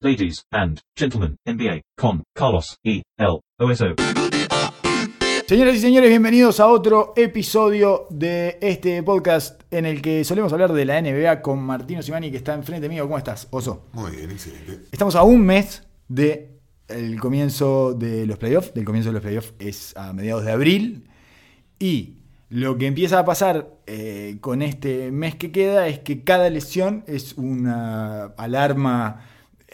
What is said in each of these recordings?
Ladies and gentlemen, NBA con Carlos E. L. OSO. Señoras y señores, bienvenidos a otro episodio de este podcast en el que solemos hablar de la NBA con Martino Simani, que está enfrente mío. ¿Cómo estás, Oso? Muy bien, excelente. Estamos a un mes de el comienzo de los playoffs. Del comienzo de los playoffs es a mediados de abril. Y lo que empieza a pasar eh, con este mes que queda es que cada lesión es una alarma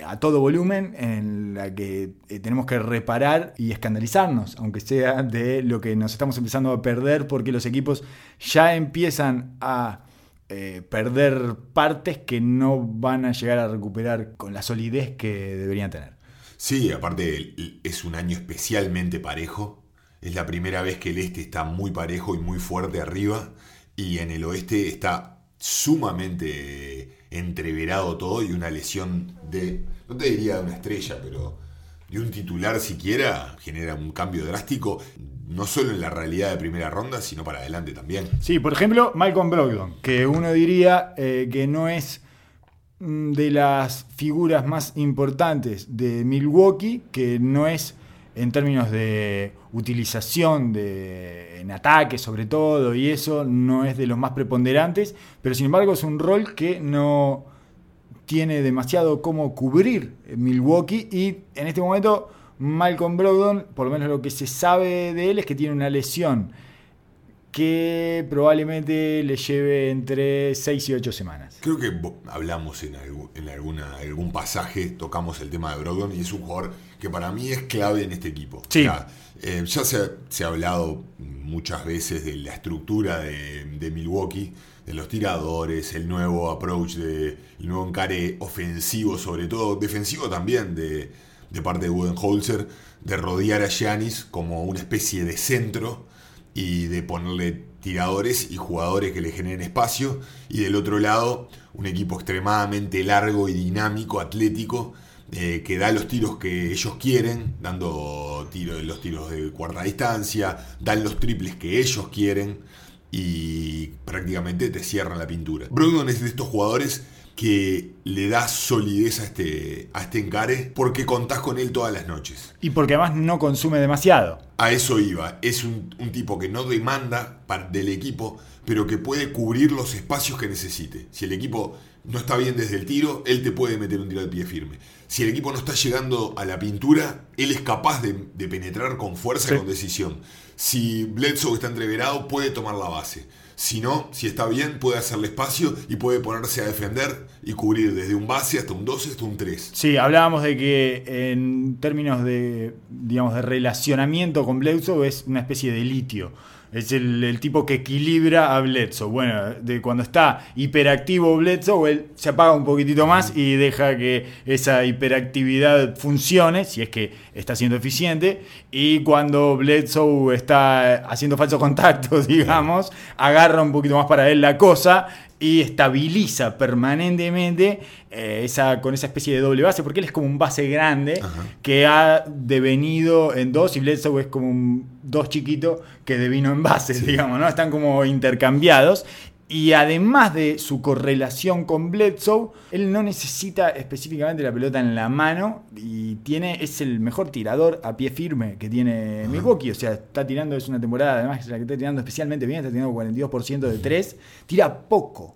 a todo volumen en la que eh, tenemos que reparar y escandalizarnos, aunque sea de lo que nos estamos empezando a perder porque los equipos ya empiezan a eh, perder partes que no van a llegar a recuperar con la solidez que deberían tener. Sí, aparte es un año especialmente parejo. Es la primera vez que el este está muy parejo y muy fuerte arriba y en el oeste está sumamente entreverado todo y una lesión de, no te diría de una estrella, pero de un titular siquiera genera un cambio drástico, no solo en la realidad de primera ronda, sino para adelante también. Sí, por ejemplo, Malcolm Brogdon, que uno diría eh, que no es mm, de las figuras más importantes de Milwaukee, que no es en términos de utilización de, en ataque sobre todo, y eso no es de los más preponderantes, pero sin embargo es un rol que no tiene demasiado cómo cubrir Milwaukee y en este momento Malcolm Brogdon, por lo menos lo que se sabe de él es que tiene una lesión que probablemente le lleve entre 6 y 8 semanas. Creo que hablamos en, algún, en alguna, algún pasaje, tocamos el tema de Brogdon y es un jugador que para mí es clave en este equipo. Sí. Ya, eh, ya se, se, ha hablado muchas veces de la estructura de, de, Milwaukee, de los tiradores, el nuevo approach, de, el nuevo encare ofensivo, sobre todo defensivo también de, de parte de Budenholzer, de rodear a Giannis como una especie de centro y de ponerle tiradores y jugadores que le generen espacio. Y del otro lado, un equipo extremadamente largo y dinámico, atlético, eh, que da los tiros que ellos quieren, dando tiro, los tiros de cuarta distancia, dan los triples que ellos quieren y prácticamente te cierran la pintura. Brogdon es de estos jugadores que le da solidez a este, a este encare porque contás con él todas las noches. Y porque además no consume demasiado. A eso iba. Es un, un tipo que no demanda para, del equipo, pero que puede cubrir los espacios que necesite. Si el equipo no está bien desde el tiro, él te puede meter un tiro de pie firme. Si el equipo no está llegando a la pintura, él es capaz de, de penetrar con fuerza sí. y con decisión. Si Bledsoe está entreverado, puede tomar la base. Si no, si está bien, puede hacerle espacio y puede ponerse a defender y cubrir desde un base hasta un 12 hasta un 3. Sí, hablábamos de que en términos de, digamos, de relacionamiento con Bledsoe es una especie de litio. Es el, el, tipo que equilibra a Bledsoe. Bueno, de cuando está hiperactivo Bledsoe, él se apaga un poquitito más y deja que esa hiperactividad funcione, si es que está siendo eficiente. Y cuando Bledsoe está haciendo falso contacto, digamos, agarra un poquito más para él la cosa y estabiliza permanentemente eh, esa, con esa especie de doble base, porque él es como un base grande Ajá. que ha devenido en dos y Bledsoe es como un dos chiquito que devino en bases, sí. digamos, ¿no? Están como intercambiados. Y además de su correlación con Bledsoe, él no necesita específicamente la pelota en la mano y tiene, es el mejor tirador a pie firme que tiene Milwaukee. O sea, está tirando, es una temporada además la que está tirando especialmente bien, está tirando 42% de 3, tira poco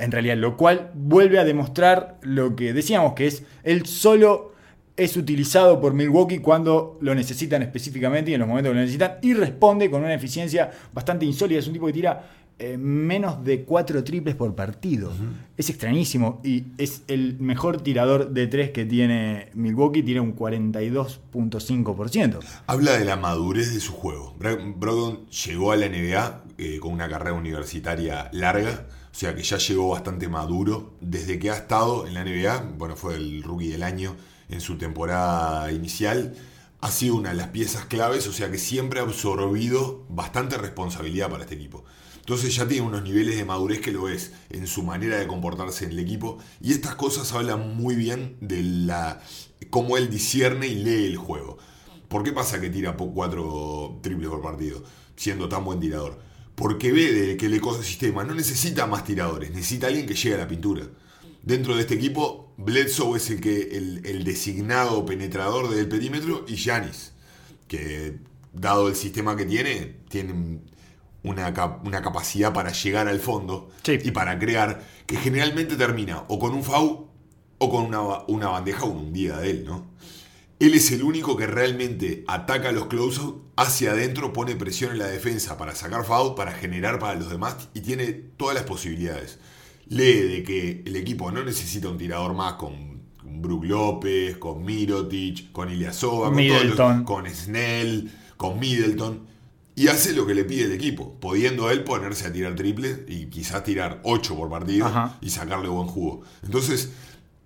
en realidad, lo cual vuelve a demostrar lo que decíamos, que es él solo es utilizado por Milwaukee cuando lo necesitan específicamente y en los momentos que lo necesitan y responde con una eficiencia bastante insólita. Es un tipo que tira eh, menos de 4 triples por partido. Uh -huh. Es extrañísimo y es el mejor tirador de 3 que tiene Milwaukee, tiene un 42.5%. Habla de la madurez de su juego. Brogdon llegó a la NBA eh, con una carrera universitaria larga. O sea que ya llegó bastante maduro desde que ha estado en la NBA. Bueno, fue el rookie del año en su temporada inicial. Ha sido una de las piezas claves, o sea que siempre ha absorbido bastante responsabilidad para este equipo. Entonces ya tiene unos niveles de madurez que lo es en su manera de comportarse en el equipo. Y estas cosas hablan muy bien de la cómo él discierne y lee el juego. ¿Por qué pasa que tira cuatro triples por partido, siendo tan buen tirador? Porque ve que el ecosistema no necesita más tiradores, necesita alguien que llegue a la pintura. Dentro de este equipo Bledsoe es el, que, el, designado penetrador del perímetro y Giannis, que dado el sistema que tiene, tiene una, cap- una capacidad para llegar al fondo Sí. y para crear, que generalmente termina o con un foul o con una, una bandeja o un día de él, ¿no? Él es el único que realmente ataca los closeout hacia adentro, pone presión en la defensa para sacar foul, para generar para los demás y tiene todas las posibilidades. Lee de que el equipo no necesita un tirador más con, con Brook López, con Mirotic, con Ilyasova, con, los- con Snell, con Middleton. Y hace lo que le pide el equipo, pudiendo él ponerse a tirar triple y quizás tirar 8 por partido Ajá. y sacarle buen jugo. Entonces,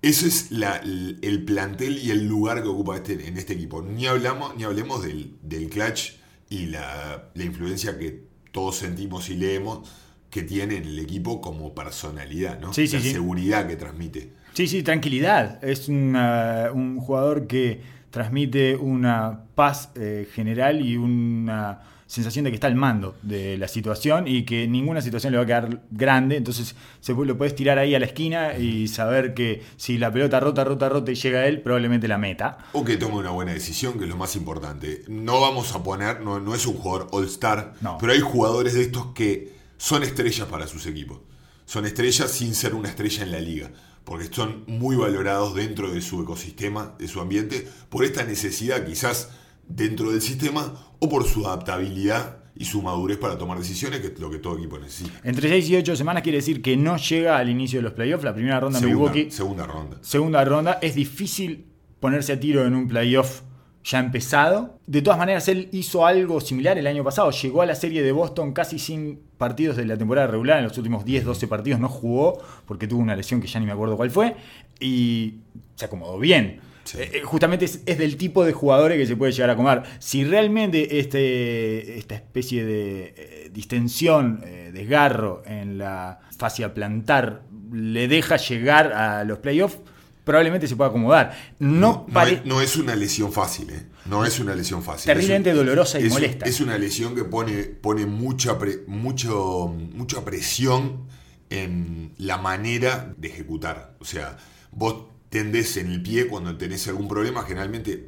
ese es la- el, el plantel y el lugar que ocupa este, en este equipo. Ni hablamos, ni hablemos del, del clutch y la, la influencia que todos sentimos y leemos que tiene en el equipo como personalidad, ¿no? Sí, sí, la sí. seguridad que transmite. Sí, sí, tranquilidad. Es una- un jugador que transmite una paz eh, general y una sensación de que está al mando de la situación y que ninguna situación le va a quedar grande. Entonces se lo puedes tirar ahí a la esquina y saber que si la pelota rota, rota, rota y llega a él, probablemente la meta. O que tome una buena decisión, que es lo más importante. No vamos a poner, no, no es un jugador all-star, No. pero hay jugadores de estos que son estrellas para sus equipos. Son estrellas sin ser una estrella en la liga, porque son muy valorados dentro de su ecosistema, de su ambiente, por esta necesidad quizás dentro del sistema o por su adaptabilidad y su madurez para tomar decisiones, que es lo que todo equipo necesita. Entre 6 y 8 semanas quiere decir que no llega al inicio de los playoffs. La primera ronda en Segunda, Milwaukee segunda ronda. segunda ronda. Es difícil ponerse a tiro en un playoff ya empezado. De todas maneras, él hizo algo similar el año pasado. Llegó a la serie de Boston casi sin partidos de la temporada regular. En los últimos 10, 12 partidos no jugó porque tuvo una lesión que ya ni me acuerdo cuál fue. Y se acomodó bien. Sí. Eh, eh, justamente es, es del tipo de jugadores que se puede llegar a comer. Si realmente este, esta especie de eh, distensión, eh, desgarro en la fascia plantar le deja llegar a los playoffs, probablemente se pueda acomodar. No, No, pare- es, no es una lesión fácil, ¿eh? No es una lesión fácil. Terriblemente un- dolorosa y es molesta. Es una lesión que pone, pone mucha, pre- mucho, mucha presión en la manera de ejecutar. O sea, vos tendés en el pie cuando tenés algún problema, generalmente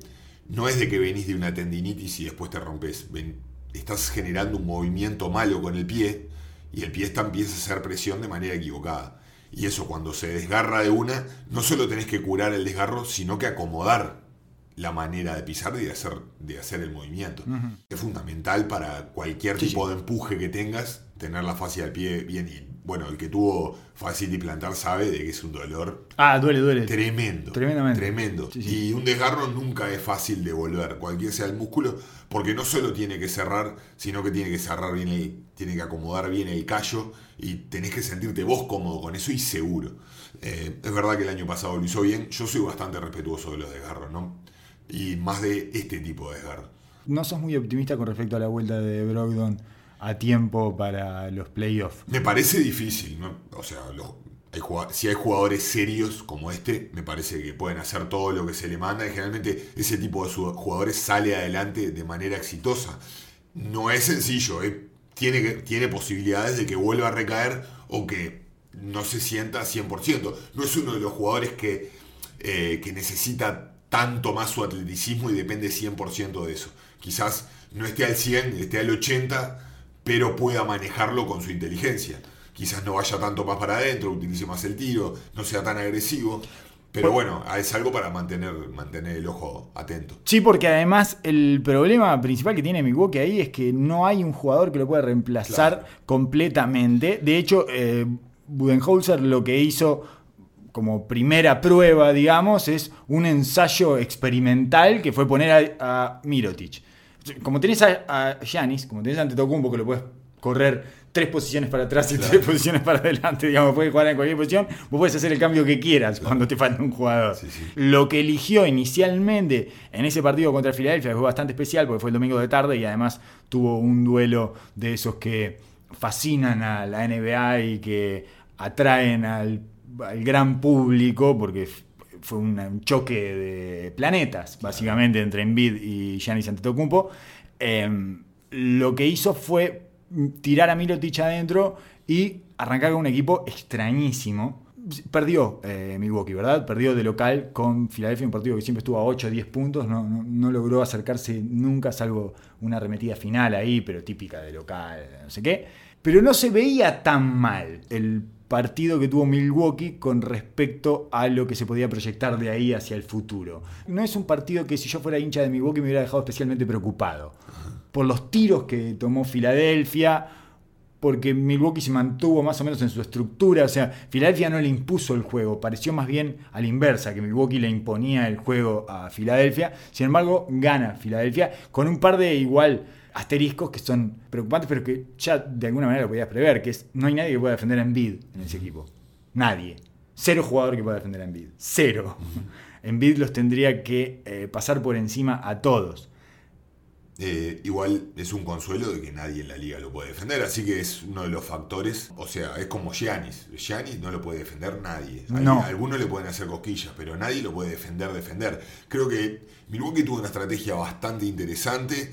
no es de que venís de una tendinitis y después te rompes. Ven- estás generando un movimiento malo con el pie y el pie está, empieza a hacer presión de manera equivocada. Y eso cuando se desgarra de una, no solo tenés que curar el desgarro, sino que acomodar la manera de pisar y de hacer, de hacer el movimiento. Es fundamental para cualquier Sí, tipo de empuje que tengas, tener la fascia del pie bien. Y bueno, el que tuvo facility plantar sabe de que es un dolor Ah, duele, duele. Tremendo. Tremendamente. Tremendo. Sí, sí. Y un desgarro nunca es fácil de volver, cualquier sea el músculo, porque no solo tiene que cerrar, sino que tiene que cerrar bien el, tiene que acomodar bien el callo y tenés que sentirte vos cómodo con eso y seguro. Eh, es verdad que el año pasado lo hizo bien, yo soy bastante respetuoso de los desgarros, ¿no? Y más de este tipo de desgarros. No sos muy optimista con respecto a la vuelta de Brogdon a tiempo para los playoffs. Me parece difícil. O sea, si hay jugadores serios como este, me parece que pueden hacer todo lo que se le manda y generalmente ese tipo de jugadores sale adelante de manera exitosa. No es sencillo, ¿eh? tiene posibilidades de que vuelva a recaer o que no se sienta 100%. No es uno de los jugadores que, eh, que necesita tanto más su atleticismo y depende 100% de eso. Quizás no esté al 100, esté al 80%, pero pueda manejarlo con su inteligencia. Quizás no vaya tanto más para adentro, utilice más el tiro, no sea tan agresivo. Pero bueno, es algo para mantener, mantener el ojo atento. Sí, porque además el problema principal que tiene Milwaukee ahí es que no hay un jugador que lo pueda reemplazar Claro. completamente. De hecho, eh, Budenholzer lo que hizo como primera prueba, digamos, es un ensayo experimental que fue poner a, a Mirotic. Como tenés a, Giannis, como tenés a Antetokounmpo que lo puedes correr tres posiciones para atrás y Claro. tres posiciones para adelante, digamos, puedes jugar en cualquier posición, vos puedes hacer el cambio que quieras cuando te falta un jugador. Sí, sí. Lo que eligió inicialmente en ese partido contra Filadelfia fue bastante especial porque fue el domingo de tarde y además tuvo un duelo de esos que fascinan a la NBA y que atraen al, al gran público porque fue un, choque de planetas básicamente entre Embiid y Giannis Antetokounmpo. Eh, lo que hizo fue tirar a Mirotic adentro y arrancar con un equipo extrañísimo. perdió eh, Milwaukee, ¿verdad? Perdió de local con Filadelfia, un partido que siempre estuvo a 8 o 10 puntos, no, no, no logró acercarse nunca, salvo una arremetida final ahí, pero típica de local, no sé qué. Pero no se veía tan mal el partido que tuvo Milwaukee con respecto a lo que se podía proyectar de ahí hacia el futuro. No es un partido que si yo fuera hincha de Milwaukee me hubiera dejado especialmente preocupado. Por los tiros que tomó Filadelfia, porque Milwaukee se mantuvo más o menos en su estructura, o sea, Filadelfia no le impuso el juego, pareció más bien a la inversa, que Milwaukee le imponía el juego a Filadelfia, sin embargo, gana Filadelfia con un par de igual asteriscos que son preocupantes, pero que ya de alguna manera lo podías prever, que es no hay nadie que pueda defender a Embiid en ese equipo. Nadie. Cero jugador que pueda defender a Embiid. Cero. Embiid los tendría que eh, pasar por encima a todos. Eh, igual es un consuelo de que nadie en la liga lo puede defender, así que es uno de los factores. O sea, es como Giannis. Giannis no lo puede defender nadie. No. Algunos le pueden hacer cosquillas, pero nadie lo puede defender, defender. Creo que Milwaukee tuvo una estrategia bastante interesante.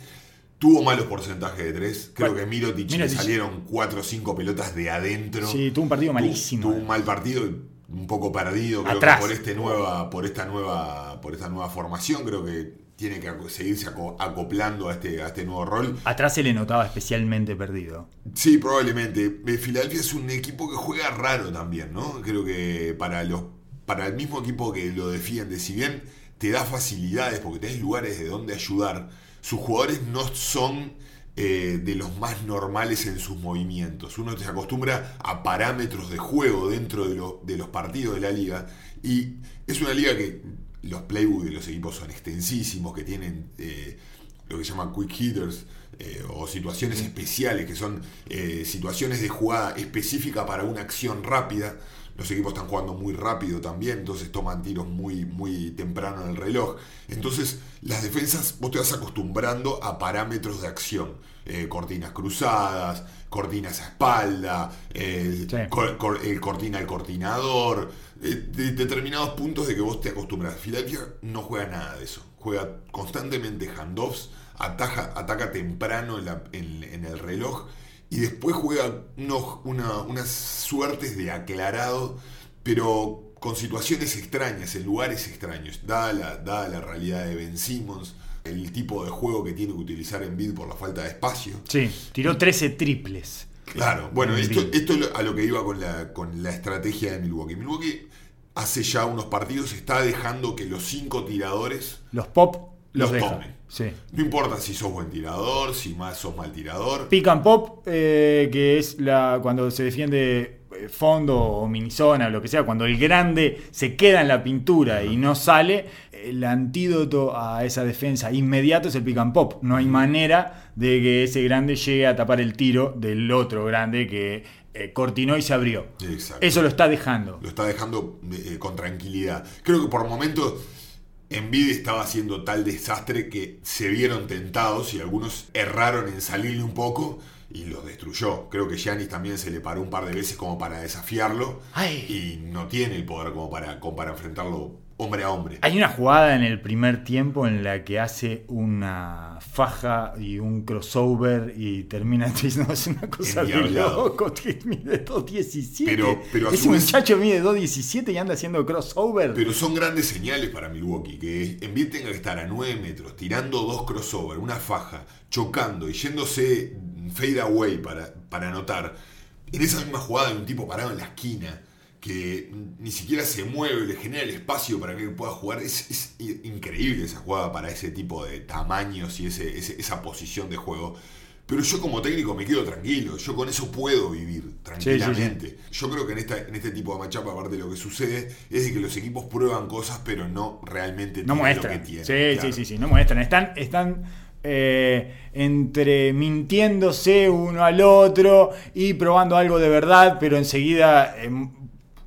Tuvo malos porcentajes de tres. Creo Bueno, que Mirotic le salieron cuatro o cinco pelotas de adentro. Sí, tuvo un partido malísimo. Tuvo un mal partido, un poco perdido, creo Atrás. que por este nueva, por esta nueva, por esta nueva formación, creo que tiene que seguirse aco- acoplando a este, a este nuevo rol. Atrás se le notaba especialmente perdido. Sí, probablemente. Eh, Filadelfia es un equipo que juega raro también, ¿no? Creo que para los, para el mismo equipo que lo defiende, si bien te da facilidades porque tenés lugares de donde ayudar, sus jugadores no son eh, de los más normales en sus movimientos. Uno se acostumbra a parámetros de juego dentro de, lo- de los partidos de la liga y es una liga que los playbooks de los equipos son extensísimos, que tienen eh, lo que se llama quick hitters eh, o situaciones especiales, que son eh, situaciones de jugada específica para una acción rápida. Los equipos están jugando muy rápido también, entonces toman tiros muy, muy temprano en el reloj. Entonces, las defensas, vos te vas acostumbrando a parámetros de acción. Eh, cortinas cruzadas, cortinas a espalda, eh, Sí. cor- cor- el cortina al cortinador, eh, de- determinados puntos de que vos te acostumbras. Filadelfia no juega nada de eso. Juega constantemente handoffs, ataja, ataca temprano en, la- en- en el reloj y después juega unos- una- unas suertes de aclarado, pero con situaciones extrañas, en lugares extraños. Dada la, dada la realidad de Ben Simmons, el tipo de juego que tiene que utilizar en bid por la falta de espacio. Sí, tiró 13 triples. Claro, bueno, En esto, esto es a lo que iba con la, con la estrategia de Milwaukee. Milwaukee hace ya unos partidos está dejando que los cinco tiradores, Los pop los, Los. Sí. no importa si sos buen tirador, si más sos mal tirador, Pick and pop, eh, que es la cuando se defiende eh, fondo o minizona o lo que sea, cuando el grande se queda en la pintura y no sale, el antídoto a esa defensa inmediato es el pick and pop. No hay manera de que ese grande llegue a tapar el tiro del otro grande que eh, cortinó y se abrió. Exacto. Eso lo está dejando. lo está dejando eh, con tranquilidad. Creo que por momentos Envid estaba haciendo tal desastre que se vieron tentados y algunos erraron en salirle un poco y los destruyó. Creo que Giannis también se le paró un par de veces como para desafiarlo Ay. y no tiene el poder como para, como para enfrentarlo hombre a hombre. Hay una jugada en el primer tiempo en la que hace una faja y un crossover y termina diciendo es una cosa de loco mide 2.17. Pero- Ese vez- muchacho mide 2.17 y anda haciendo crossover. Pero son grandes señales para Milwaukee, que Embiid tenga que estar a 9 metros, tirando dos crossover, una faja, chocando y yéndose fade away para, para anotar. En esa misma jugada hay un tipo parado en la esquina que ni siquiera se mueve, le genera el espacio para que pueda jugar. Es, es increíble esa jugada para ese tipo de tamaños y ese, ese- esa posición de juego. Pero yo como técnico me quedo tranquilo, yo con eso puedo vivir tranquilamente. Yo creo que en, esta, en este tipo de matchup, aparte lo que sucede, es de que los equipos prueban cosas, pero no realmente no tienen muestran. lo que tienen. sí, claro. sí, sí, sí, no muestran. Están, están eh, entre mintiéndose uno al otro y probando algo de verdad, pero enseguida em,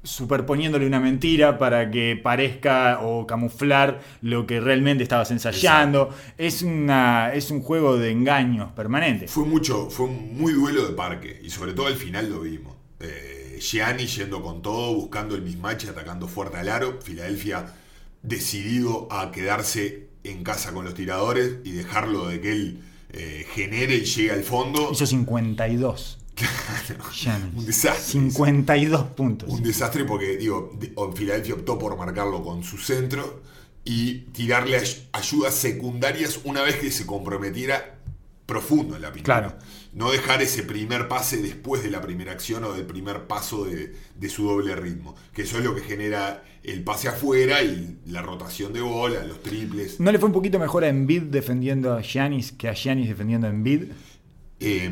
superponiéndole una mentira para que parezca o camuflar lo que realmente estabas ensayando. Es, una, es un juego de engaños permanentes. Fue mucho, fue un muy duelo de parque y sobre todo al final lo vimos. Eh, Gianni yendo con todo, buscando el mismatch y atacando fuerte al aro. Filadelfia decidido a quedarse en casa con los tiradores y dejarlo de que él eh, genere y llegue al fondo. Hizo 52. Giannis. Un desastre. 52 puntos. Un desastre porque, digo, Filadelfia optó por marcarlo con su centro y tirarle ay- ayudas secundarias una vez que se comprometiera profundo en la pintura. Claro. No dejar ese primer pase después de la primera acción o del primer paso de, de su doble ritmo. Que eso es lo que genera el pase afuera y la rotación de bola, los triples. ¿No le fue un poquito mejor a Embiid defendiendo a Giannis que a Giannis defendiendo a Embiid? Eh,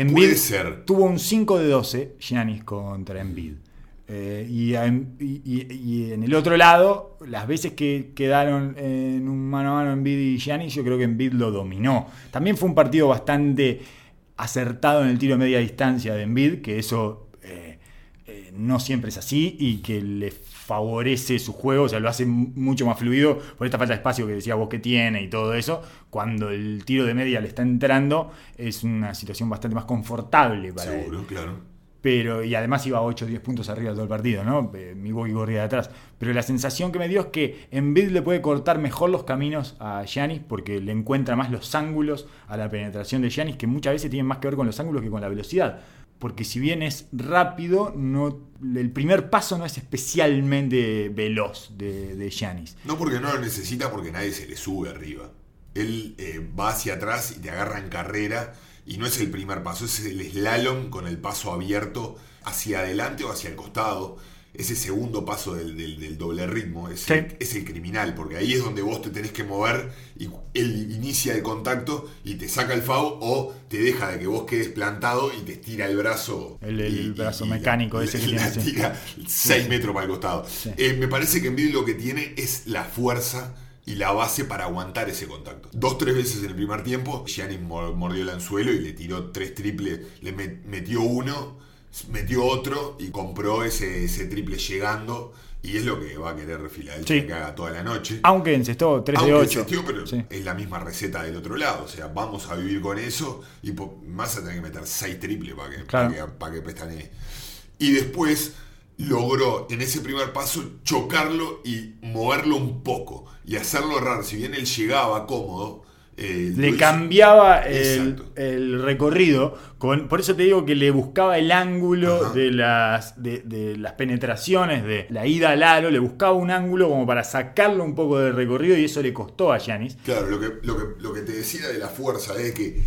Embiid puede ser. tuvo un 5 de 12 Giannis contra Embiid. Eh, y, Em- y en el otro lado, las veces que quedaron en un mano a mano Embiid y Giannis, yo creo que Embiid lo dominó. También fue un partido bastante acertado en el tiro a media distancia de Embiid, que eso eh, eh, no siempre es así y que le favorece su juego, o sea, lo hace mucho más fluido por esta falta de espacio que decía vos que tiene y todo eso. Cuando el tiro de media le está entrando, es una situación bastante más confortable para él. Seguro, claro. Pero, y además iba 8 o 10 puntos arriba todo el partido, ¿no? Eh, Milwaukee corría de atrás. Pero la sensación que me dio es que Embiid le puede cortar mejor los caminos a Giannis porque le encuentra más los ángulos a la penetración de Giannis, que muchas veces tienen más que ver con los ángulos que con la velocidad. Porque si bien es rápido, no, el primer paso no es especialmente veloz de, Giannis. No porque no lo necesita, porque nadie se le sube arriba. Él eh, va hacia atrás y te agarra en carrera y no es el primer paso, es el slalom con el paso abierto hacia adelante o hacia el costado. Ese segundo paso del, del- del doble ritmo es, Sí. el, es el criminal, porque ahí es donde vos te tenés que mover y él inicia el contacto y te saca el FAU o te deja de que vos quedes plantado y te estira el brazo. El- el y- brazo y- mecánico y- ese que tiene, tira 6 metros para el costado. Sí. Eh, me parece que Embiid lo que tiene es la fuerza y la base para aguantar ese contacto. Dos, tres veces en el primer tiempo, Giannis mor- mordió el anzuelo y le tiró tres triples, le met- metió uno, metió otro y compró ese, ese triple llegando. Y es lo que va a querer Filadelfia Sí. que haga toda la noche. Aunque encestó 3 de Aunque 8. insistió, pero Sí. es la misma receta del otro lado. O sea, vamos a vivir con eso y más a tener que meter 6 triples para que, Claro. para que, para que pestanee. Y después logró en ese primer paso chocarlo y moverlo un poco y hacerlo errar. Si bien él llegaba cómodo, eh, Le cambiaba el, recorrido, con, por eso te digo que le buscaba el ángulo Ajá. de las, de, de las penetraciones, de la ida al aro, le buscaba un ángulo como para sacarlo un poco del recorrido y eso le costó a Yanis. Claro, lo que, lo, que, lo que te decía de la fuerza es que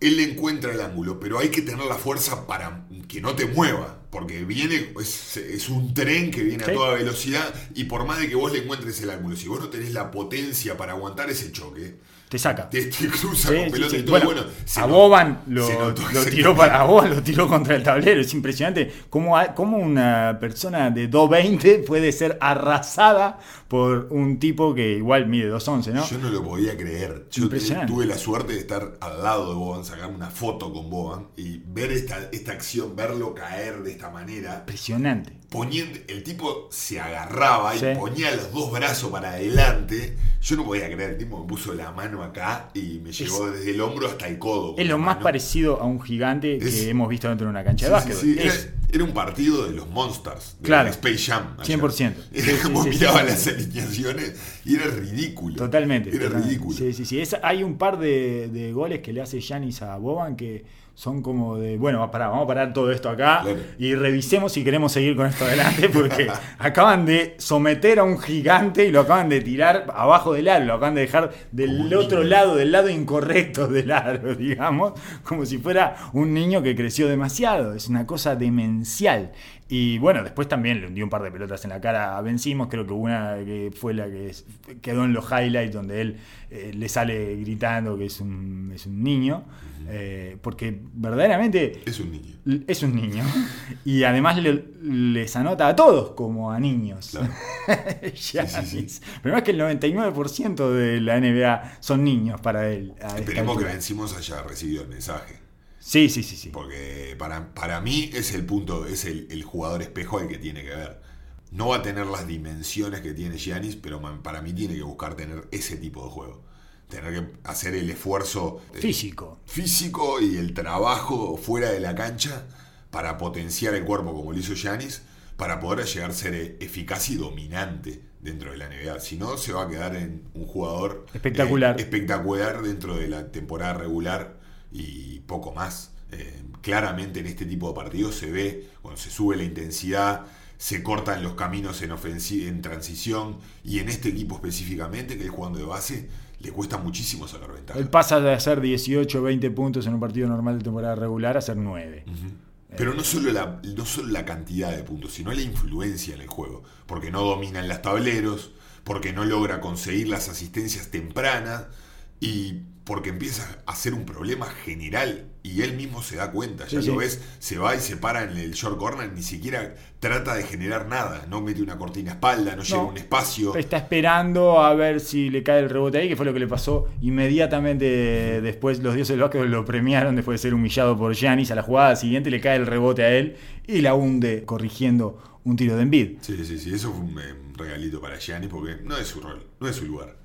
él le encuentra el ángulo, pero hay que tener la fuerza para que no te mueva, porque viene, es, es un tren que viene Sí. a toda velocidad y por más de que vos le encuentres el ángulo, si vos no tenés la potencia para aguantar ese choque, Te saca. te, te cruza Sí, con pelota sí. y todo. Bueno, Bueno, a Boban lo, notó lo tiró para Boban, lo tiró contra el tablero. Es impresionante cómo, cómo una persona de 2.20 puede ser arrasada por un tipo que igual mide 2.11, ¿no? Yo no lo podía creer. Yo tuve la suerte de estar al lado de Boban, sacarme una foto con Boban y ver esta, esta acción, verlo caer de esta manera. Impresionante. poniendo, el tipo se agarraba Sí. y ponía los dos brazos para adelante. Yo no podía creer, el tipo me puso la mano acá y me llevó desde el hombro hasta el codo. Es lo más mano. parecido a un gigante que hemos visto dentro de una cancha Sí, de sí, básquetbol. sí, Es- era un partido de los Monsters, de Claro. Space Jam. ayer. 100%. Era sí, como sí, miraba sí. las alineaciones y era ridículo. Totalmente. Era totalmente. ridículo. Sí, sí, sí. Es- hay un par de, de goles que le hace Yanis a Boban que son como de, bueno, pará, vamos a parar todo esto acá Claro. y revisemos si queremos seguir con esto adelante porque acaban de someter a un gigante y lo acaban de tirar abajo del aro, lo acaban de dejar del otro lado, del lado incorrecto del aro, digamos, como si fuera un niño que creció demasiado. Es una cosa demencial. Y bueno, después también le hundió un par de pelotas en la cara a Ben Simmons, creo que una que fue la que quedó en los highlights donde él eh, le sale gritando que es un, es un niño, eh, porque verdaderamente Es un niño. l- es un niño y además le- les anota a todos como a niños. Claro. Giannis. Pero es que el 99% de la NBA son niños para él. Esperemos que Simmons haya recibido el mensaje. Sí, sí, sí, sí. Porque para, para mí es el punto, es el, el jugador espejo el que tiene que ver. No va a tener las dimensiones que tiene Giannis, pero para mí tiene que buscar tener ese tipo de juego. Tener que hacer el esfuerzo eh, Físico. físico y el trabajo fuera de la cancha para potenciar el cuerpo como lo hizo Giannis, para poder llegar a ser eficaz y dominante dentro de la NBA. Si no, se va a quedar en un jugador Espectacular. eh, espectacular dentro de la temporada regular y poco más. Eh, claramente en este tipo de partidos se ve cuando se sube la intensidad, se cortan los caminos en, en transición y en este equipo específicamente, que es jugando de base, le cuesta muchísimo sacar ventaja. Él pasa de hacer 18 o 20 puntos en un partido normal de temporada regular a hacer 9. Pero no solo, la, no solo la cantidad de puntos, sino la influencia en el juego. Porque no domina en las tableros, porque no logra conseguir las asistencias tempranas y porque empieza a ser un problema general y él mismo se da cuenta. Ya Sí, lo sí. ves, se va y se para en el short corner, ni siquiera trata de generar nada. No mete una cortina a espalda, no, llega a un espacio. Está esperando a ver si le cae el rebote ahí, que fue lo que le pasó inmediatamente después. Los dioses del básquet lo premiaron después de ser humillado por Giannis. A la jugada siguiente le cae el rebote a él y la hunde corrigiendo un tiro de Embiid. Sí, sí, sí, eso fue un, eh, un regalito para Gianni porque no es su rol, no es su lugar.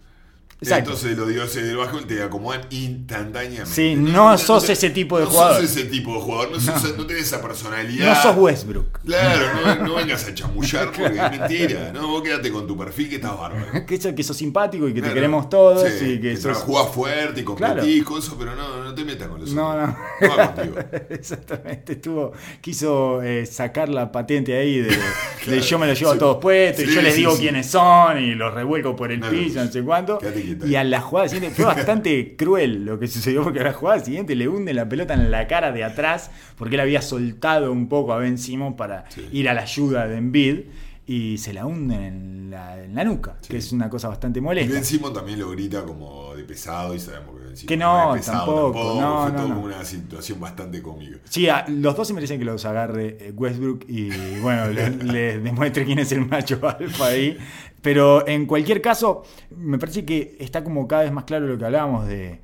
Exacto. Entonces los dioses del básquet te acomodan instantáneamente. Sí, no sos ese tipo de no jugador. sos ese tipo de jugador, no, sos- no tenés esa personalidad. No sos Westbrook. Claro, no, no vengas a chamullar porque es mentira. No, vos quédate con tu perfil que estás bárbaro. Que, eso- que sos simpático y que te queremos todos Sí, y que, que sos... jugás fuerte y competís, Claro. cosas, pero no, no te metas con los No, otros. no. No contigo. Exactamente, estuvo, quiso eh, sacar la patente ahí de, yo me lo llevo Sí. a todos puestos y yo les digo quiénes son y los revuelco por el No, piso, no, no sé cuánto. quédate Y a la jugada siguiente fue bastante cruel lo que sucedió porque a la jugada siguiente le hunde la pelota en la cara de atrás porque él había soltado un poco a Ben Simon para Sí. ir a la ayuda de Embiid y se la hunden en la, en la nuca, Sí. que es una cosa bastante Y molesta. Ben Simon también lo grita como de pesado y sabemos que no, pesado tampoco, no, fue no, todo no. una situación bastante cómica. Sí, a- los dos se merecen que los agarre eh, Westbrook y bueno, le, le demuestre quién es el macho alfa ahí. Pero en cualquier caso, me parece que está como cada vez más claro lo que hablábamos de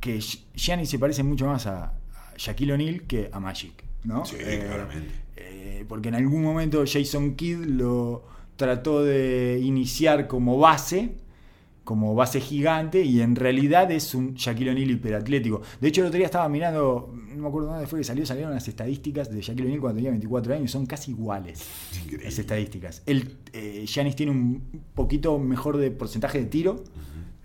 que Gianni se parece mucho más a, a Shaquille O'Neal que a Magic, ¿no? Sí, Eh, claramente. eh, porque en algún momento Jason Kidd lo trató de iniciar como base, como base gigante, y en realidad es un Shaquille O'Neal hiperatlético. De hecho, el otro día estaba mirando, no me acuerdo dónde fue que salió, salieron las estadísticas de Shaquille O'Neal cuando tenía 24 años, son casi iguales Increíble. las estadísticas. El, eh, Giannis tiene un poquito mejor de porcentaje de tiro,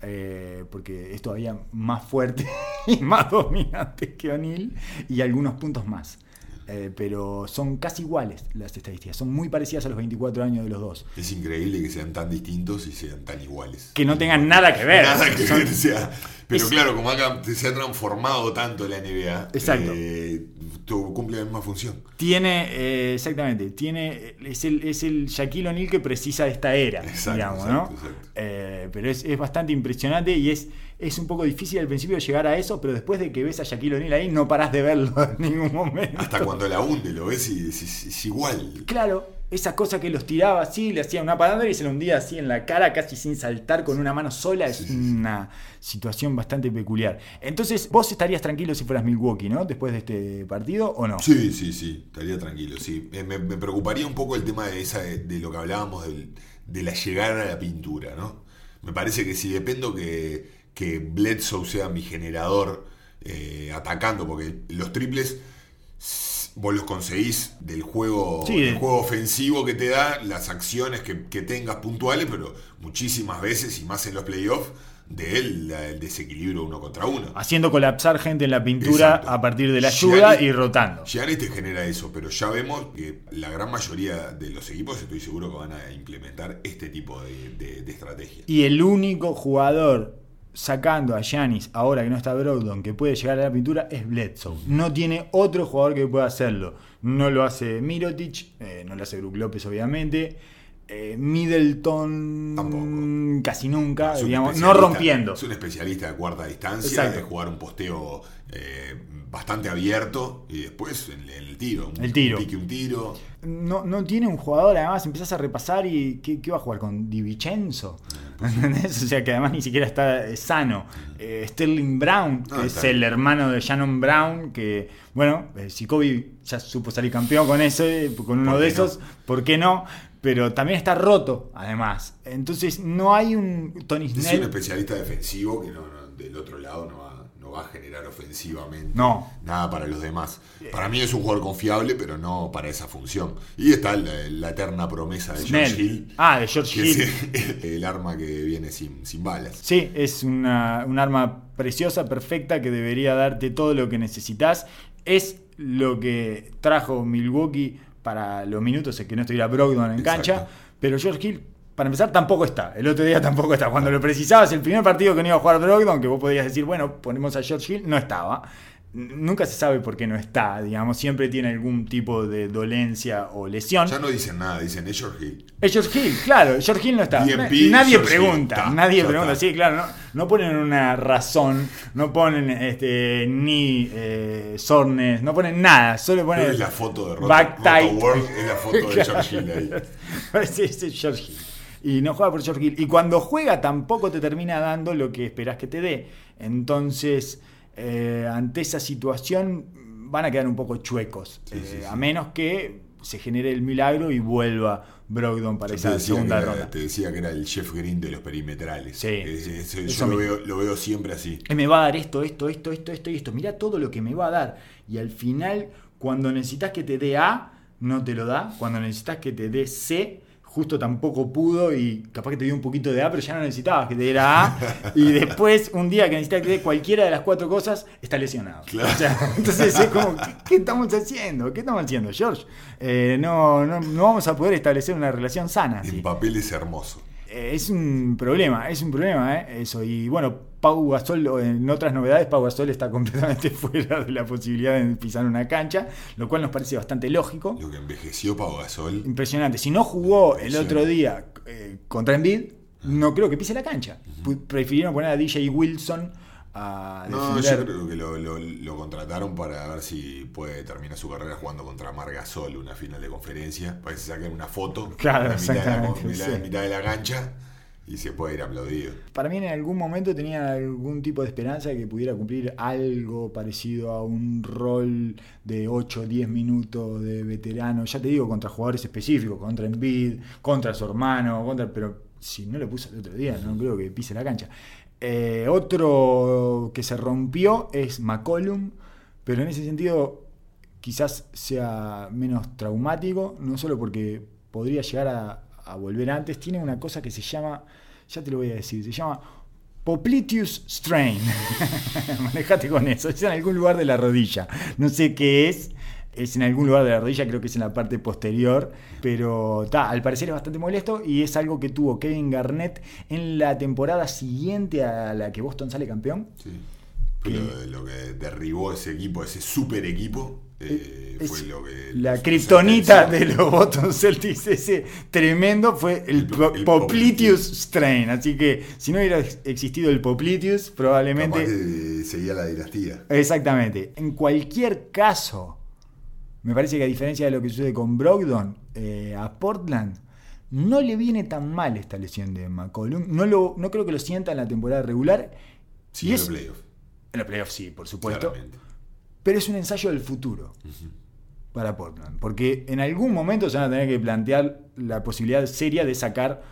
eh, porque es todavía más fuerte y más dominante que O'Neal, y algunos puntos más. Eh, pero son casi iguales las estadísticas, son muy parecidas a los 24 años de los dos. Es increíble que sean tan distintos y sean tan iguales. Que no tengan nada que ver. Nada que Son- ver, o sea, pero Es- claro, como acá se ha transformado tanto la NBA, Exacto. eh, cumple la misma función. Tiene, eh, exactamente, tiene, es el, es el Shaquille O'Neal que precisa de esta era, Exacto, digamos, exacto, ¿no? exacto. Eh, pero es, es bastante impresionante y es, es un poco difícil al principio llegar a eso, pero después de que ves a Shaquille O'Neal ahí no parás de verlo en ningún momento. Hasta cuando la hunde, lo ves y es igual. Claro, esa cosa que los tiraba así, le hacía una parada y se lo hundía así en la cara, casi sin saltar, con una mano sola, es Sí, sí, sí. una situación bastante peculiar. Entonces, vos estarías tranquilo si fueras Milwaukee, ¿no? Después de este partido, ¿o no? Sí, sí, sí, estaría tranquilo, sí. Me, me- me preocuparía un poco el tema de, esa, de lo que hablábamos del- de la llegada a la pintura, ¿no? Me parece que si dependo que, que Bledsoe sea mi generador eh, atacando, porque los triples vos los conseguís del juego, Sí, del de- juego ofensivo que te da, las acciones que, que tengas puntuales, pero muchísimas veces, y más en los playoffs, de él el desequilibrio uno contra uno. Haciendo colapsar gente en la pintura Exacto. a partir de la ayuda Giannis- y rotando. Giannis te genera eso, pero ya vemos que la gran mayoría de los equipos estoy seguro que van a implementar este tipo de, de- de estrategia. Y el único jugador sacando a Giannis, ahora que no está Brogdon, que puede llegar a la pintura, es Bledsoe. No tiene otro jugador que pueda hacerlo. No lo hace Mirotic, eh, no lo hace Brook López, obviamente. Eh, Middleton Tampoco. casi nunca, digamos, no rompiendo. Es un especialista de cuarta distancia, Exacto. de jugar un posteo eh, bastante abierto y después en, en el tiro. Un, El tiro. Un pique, un tiro. No, no tiene un jugador, además empezás a repasar y ¿qué, qué va a jugar con Di Vincenzo? ¿Entendés? O sea que además ni siquiera está eh, sano. Eh, Sterling Brown, que Ah, es el hermano de Shannon Brown, que bueno, eh, si Kobe ya supo salir campeón con ese, con uno ¿Por de qué no? esos, ¿por qué no? Pero también está roto, además. Entonces no hay un Tony Es un Snell. especialista defensivo que no, no- del otro lado no va, a generar ofensivamente No. nada para los demás. Para mí es un jugador confiable, pero no para esa función. Y está la, la eterna promesa de George. Hill, Ah, de George que Hill. es el arma que viene sin, sin balas. Sí, es una, un arma preciosa, perfecta, que debería darte todo lo que necesitas. es lo que trajo Milwaukee para los minutos en que no estuviera Brogdon en Exacto. cancha, pero George Hill, para empezar, tampoco está. El otro día tampoco está. Cuando lo precisabas, el primer partido que no iba a jugar Brogdon, que vos podías decir, bueno, ponemos a George Hill, no estaba. Nunca se sabe por qué no está, digamos, siempre tiene algún tipo de dolencia o lesión. Ya no dicen nada, dicen es George Hill. Es George Hill, claro, George Hill no está. DMP, Na- nadie George pregunta, está, nadie pregunta, está. sí, claro, no, no ponen una razón, no ponen este, ni eh, sornes, no ponen nada, solo ponen es la foto de Roto, World, es la foto de. George Hill ahí. Sí, sí, George Hill. Y no juega por George Hill. Y cuando juega tampoco te termina dando lo que esperás que te dé. Entonces, eh, ante esa situación van a quedar un poco chuecos. Sí, eh, sí, sí. A menos que se genere el milagro y vuelva Brogdon para esa segunda era, ronda. te decía que era el Jeff Green de los perimetrales. Sí, Es- es- eso yo lo veo, lo veo siempre así. Eh, me va a dar esto, esto, esto, esto, esto y esto. Mira todo lo que me va a dar. Y al final, cuando necesitas que te dé A, no te lo da. Cuando necesitas que te dé C, justo tampoco pudo y capaz que te dio un poquito de A, pero ya no necesitabas que te diera A. Y después, un día que necesitas que te dé cualquiera de las cuatro cosas, está lesionado. Claro. O sea, entonces es como, ¿qué, qué estamos haciendo? ¿Qué estamos haciendo, George? Eh, no, no, no vamos a poder establecer una relación sana. En papel es hermoso. Eh, Es un problema, es un problema, ¿eh? Eso. Y bueno, Pau Gasol, o en otras novedades, Pau Gasol está completamente fuera de la posibilidad de pisar una cancha, lo cual nos parece bastante lógico. Lo que envejeció Pau Gasol. Impresionante. Si no jugó el otro día eh, contra Embiid, no creo que pise la cancha. Prefirieron poner a DJ Wilson a No, defender. yo creo que lo, lo- lo contrataron para ver si puede terminar su carrera jugando contra Mar Gasol una final de conferencia. Para que se saquen una foto Claro, en la mitad, de la, en mitad de la cancha y se puede ir aplaudido. Para mí en algún momento tenía algún tipo de esperanza de que pudiera cumplir algo parecido a un rol de 8 o 10 minutos de veterano, ya te digo, contra jugadores específicos, contra Embiid, contra su hermano, contra, pero si no lo puso el otro día, no creo que pise la cancha. Eh, otro que se rompió es McCollum, pero en ese sentido quizás sea menos traumático, no solo porque podría llegar a, volver antes, tiene una cosa que se llama, ya te lo voy a decir, se llama Popliteus Strain. Manejate con eso, es en algún lugar de la rodilla, no sé qué es. Es en algún lugar de la rodilla, creo que es en la parte posterior, pero ta, al parecer es bastante molesto y es algo que tuvo Kevin Garnett en la temporada siguiente a la que Boston sale campeón. Sí. Fue lo, lo que derribó ese equipo, ese super equipo, eh, Es fue lo que... la kriptonita de los Boston Celtics, ese tremendo fue el, El- po- el Popliteus. Strain. Así que si no hubiera existido el Popliteus, probablemente. seguía la dinastía. Exactamente. En cualquier caso, me parece que a diferencia de lo que sucede con Brogdon, eh, a Portland no le viene tan mal esta lesión de McCollum. No, lo, no creo que lo sienta en la temporada regular. Sí, Y en los playoffs, En los playoffs sí, por supuesto. claramente. Pero es un ensayo del futuro para Portland. Porque en algún momento se van a tener que plantear la posibilidad seria de sacar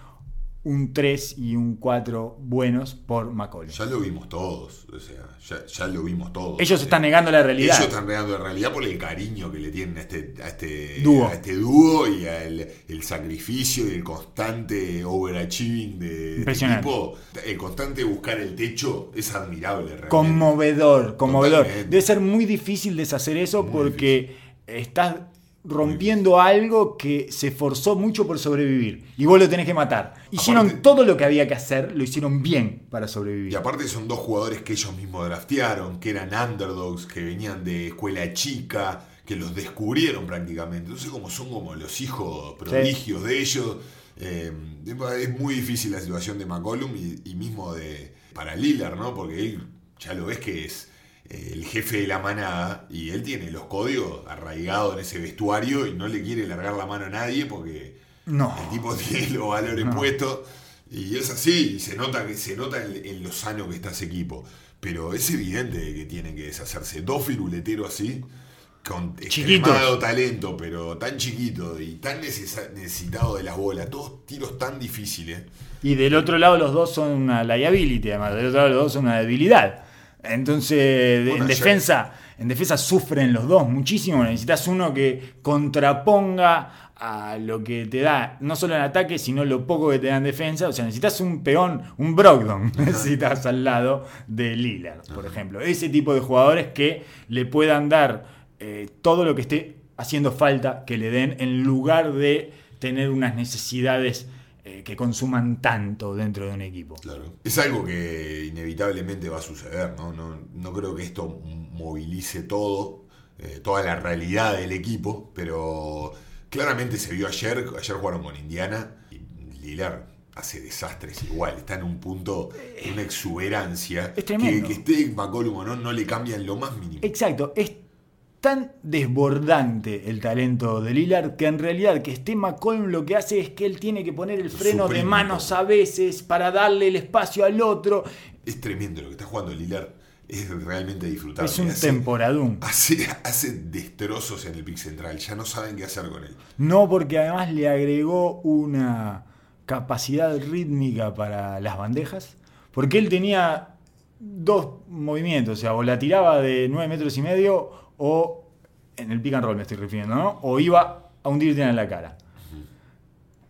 un 3 y un 4 buenos por McCollum. Ya lo vimos todos, o sea, ya, ya lo vimos todos. Ellos están negando la realidad. Ellos están negando la realidad por el cariño que le tienen a este, a este Dúo. a este dúo y al el sacrificio y el constante overachieving de, de Impresionante. equipo. El constante buscar el techo es admirable realmente. Conmovedor, conmovedor. Totalmente. Debe ser muy difícil deshacer eso Muy porque estás rompiendo algo que se forzó mucho por sobrevivir y vos lo tenés que matar. Hicieron Aparte- todo lo que había que hacer, lo hicieron bien para sobrevivir. Y aparte son dos jugadores que ellos mismos draftearon, que eran underdogs, que venían de escuela chica, que los descubrieron prácticamente. Entonces como son como los hijos prodigios de ellos, eh, es muy difícil la situación de McCollum y, y mismo de para Lillard, ¿no? Porque él ya lo ves que es el jefe de la manada y él tiene los códigos arraigados en ese vestuario y no le quiere largar la mano a nadie porque No. el tipo tiene los valores No. puestos y es así, y se nota que se nota en, en lo sano que está ese equipo. Pero es evidente que tienen que deshacerse. Dos firuleteros así, con Chiquitos. extremado talento, pero tan chiquito y tan necesitado de las bolas. Todos tiros tan difíciles. Y del otro lado los dos son una liability, además. Del otro lado los dos son una debilidad. Entonces, Bueno, en defensa, en defensa sufren los dos muchísimo. Necesitas uno que contraponga a lo que te da, no solo en ataque, sino lo poco que te da en defensa. O sea, necesitas un peón, un Brogdon, necesitas al lado de Lillard, por ejemplo. Ese tipo de jugadores que le puedan dar eh, todo lo que esté haciendo falta que le den en lugar de tener unas necesidades eh, que consuman tanto dentro de un equipo. Claro. Es algo que inevitablemente va a suceder, ¿no? No, no creo que esto movilice todo, eh, toda la realidad del equipo, pero claramente se vio ayer, ayer jugaron con Indiana y Lillard hace desastres igual, está en un punto de una exuberancia Es que, que esté McCollum o no, no le cambian lo más mínimo. Exacto, es tan desbordante el talento de Lillard que en realidad que esté McCollum lo que hace es que él tiene que poner el freno de manos a veces para darle el espacio al otro. Es tremendo lo que está jugando Lillard, es realmente disfrutable. Es un Hace- temporadún. Hace, hace destrozos en el pick central, ya no saben qué hacer con él. No porque además le agregó una capacidad rítmica para las bandejas. Porque él tenía dos movimientos, o sea, o la tiraba de 9 metros y medio o en el pick and roll me estoy refiriendo, ¿no? O iba a hundirte en la cara.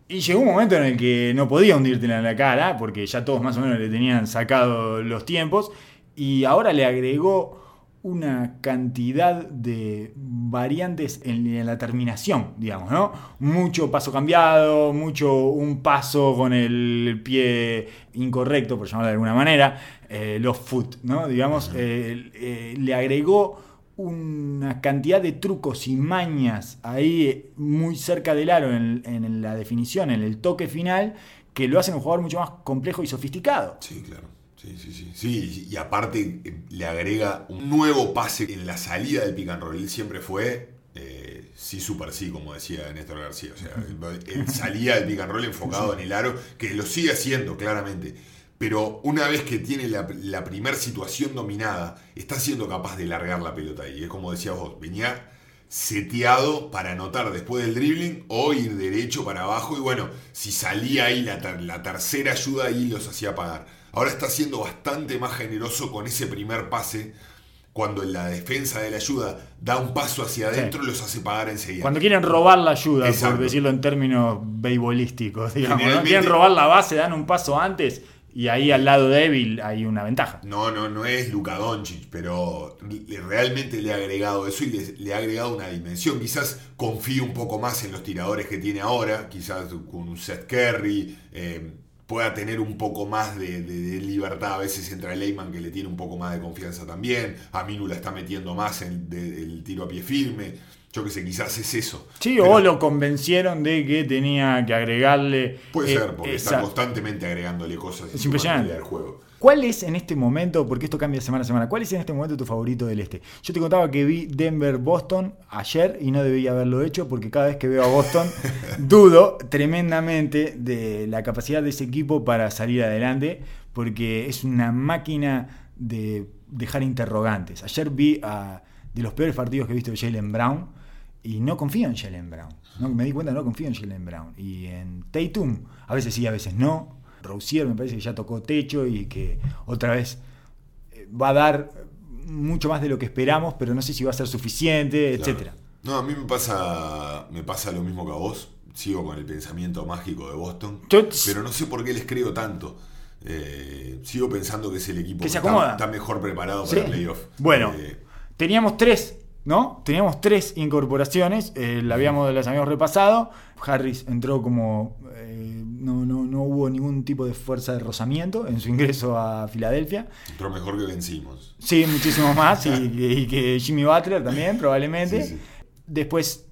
Y llegó un momento en el que no podía hundírtela en la cara, porque ya todos más o menos le tenían sacado los tiempos, y ahora le agregó una cantidad de variantes en, la terminación, digamos, ¿no? Mucho paso cambiado, mucho un paso con el pie incorrecto, por llamarlo de alguna manera, eh, los foot, ¿no? Digamos, eh, eh, le agregó una cantidad de trucos y mañas ahí eh, muy cerca del aro en, en la definición, en el toque final, que lo hacen un jugador mucho más complejo y sofisticado. Sí, claro. Sí, sí, sí. Sí, y aparte eh, le agrega un nuevo pase en la salida del pick and roll. Él siempre fue eh, sí, super sí, como decía Néstor García. O sea, él, él salía del pick and roll enfocado en el aro, que lo sigue haciendo, claramente. Pero una vez que tiene la, la primera situación dominada, está siendo capaz de largar la pelota. Y es como decías vos, venía seteado para anotar después del dribbling o ir derecho para abajo. Y bueno, si salía ahí la, ter- la tercera ayuda, ahí los hacía pagar. Ahora está siendo bastante más generoso con ese primer pase. Cuando en la defensa de la ayuda da un paso hacia adentro, los hace pagar enseguida. Cuando quieren robar la ayuda, Exacto. por decirlo en términos beisbolísticos, digamos, ¿no? Quieren robar la base, dan un paso antes y ahí al lado débil hay una ventaja. No, no, no es Luka Doncic, pero realmente le ha agregado eso y le, ha agregado una dimensión. Quizás confíe un poco más en los tiradores que tiene ahora, quizás con un Seth Curry eh, pueda tener un poco más de, libertad. A veces entra Leyman que le tiene un poco más de confianza también. Aminu la está metiendo más en el tiro a pie firme. Yo que sé, quizás es eso. Sí, Pero o lo convencieron de que tenía que agregarle. Puede eh, ser, porque esa- está constantemente agregándole cosas Es impresionante. al juego. ¿Cuál es en este momento, porque esto cambia semana a semana, cuál es en este momento tu favorito del este? Yo te contaba que vi Denver-Boston ayer y no debía haberlo hecho porque cada vez que veo a Boston dudo tremendamente de la capacidad de ese equipo para salir adelante porque es una máquina de dejar interrogantes. Ayer vi a, de los peores partidos que he visto de Jalen Brown y no confío en Jalen Brown. No, me di cuenta, no confío en Jalen Brown. Y en Tatum, a veces sí, a veces no. Rousier me parece que ya tocó techo y que otra vez eh, va a dar mucho más de lo que esperamos, pero no sé si va a ser suficiente, Claro. etcétera. No, a mí me pasa, me pasa lo mismo que a vos. Sigo con el pensamiento mágico de Boston. Pero no sé por qué les creo tanto. Eh, sigo pensando que es el equipo Que se está- acomoda. Está, mejor preparado Sí. para playoff. Bueno, Eh, teníamos tres, ¿no? Teníamos tres incorporaciones, eh, la habíamos, las habíamos repasado. Harris entró como. eh, no, no, no hubo ningún tipo de fuerza de rozamiento en su ingreso a Filadelfia. entró mejor que vencimos. Sí, muchísimo más. Y, y que Jimmy Butler también, probablemente. Sí, sí. Después,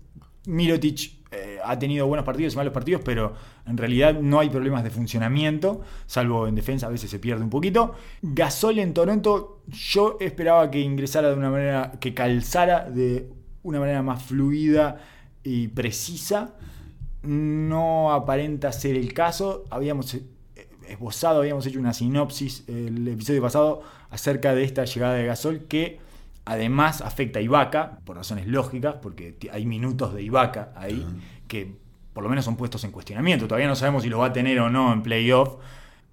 Mirotic ha tenido buenos partidos y malos partidos, pero en realidad no hay problemas de funcionamiento, salvo en defensa a veces se pierde un poquito. Gasol en Toronto, yo esperaba que ingresara de una manera, que calzara de una manera más fluida y precisa. No aparenta ser el caso. Habíamos eh, esbozado, habíamos hecho una sinopsis el episodio pasado acerca de esta llegada de Gasol que además afecta a Ibaka, por razones lógicas, porque hay minutos de Ibaka ahí. Que por lo menos son puestos en cuestionamiento. Todavía no sabemos si los va a tener o no en playoff.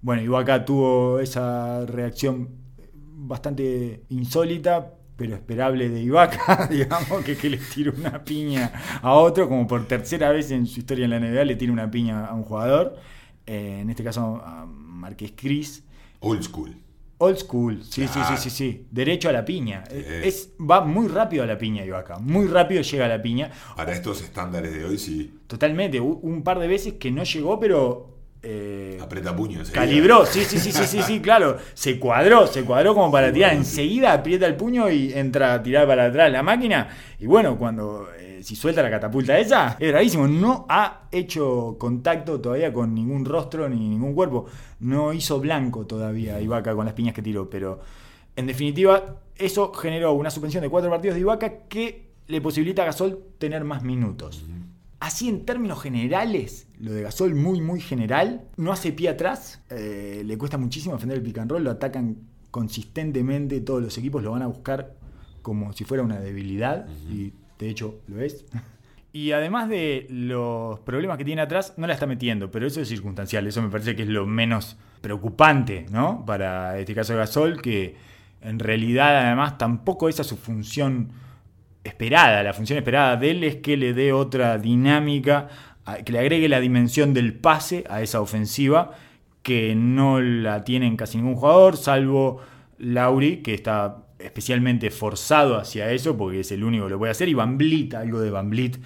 Bueno, Ibaka tuvo esa reacción bastante insólita, pero esperable de Ibaka, digamos, que, le tira una piña a otro, como por tercera vez en su historia en la NBA le tira una piña a un jugador, eh, en este caso a Marqués Cris. Old school. Old school, sí, sí, sí, sí, sí. Derecho a la piña. Es, va muy rápido a la piña Ibaka. Muy rápido llega a la piña. Para estos estándares de hoy, sí. Totalmente. Un par de veces que no llegó, pero. eh, Aprieta puños. calibró. Sí, sí, sí, sí, sí, sí, claro. Se cuadró, se cuadró como para tirar. Enseguida aprieta el puño y entra a tirar para atrás la máquina. Y bueno, cuando. eh, si suelta la catapulta esa, es bravísimo. No ha hecho contacto todavía con ningún rostro ni ningún cuerpo. No hizo blanco todavía Ibaka con las piñas que tiró, pero en definitiva, eso generó una suspensión de cuatro partidos de Ibaka que le posibilita a Gasol tener más minutos. Así en términos generales, lo de Gasol muy muy general, no hace pie atrás, eh, le cuesta muchísimo defender el pick and roll, lo atacan consistentemente, todos los equipos lo van a buscar como si fuera una debilidad y de hecho lo es. Y además de los problemas que tiene atrás, no la está metiendo, pero eso es circunstancial, eso me parece que es lo menos preocupante, ¿no? Para este caso de Gasol, que en realidad además tampoco esa es su función esperada. La función esperada de él es que le dé otra dinámica, que le agregue la dimensión del pase a esa ofensiva, que no la tiene casi ningún jugador, salvo Lauri, que está especialmente forzado hacia eso, porque es el único que lo puede hacer, y Van Vliet, algo de Van Vliet,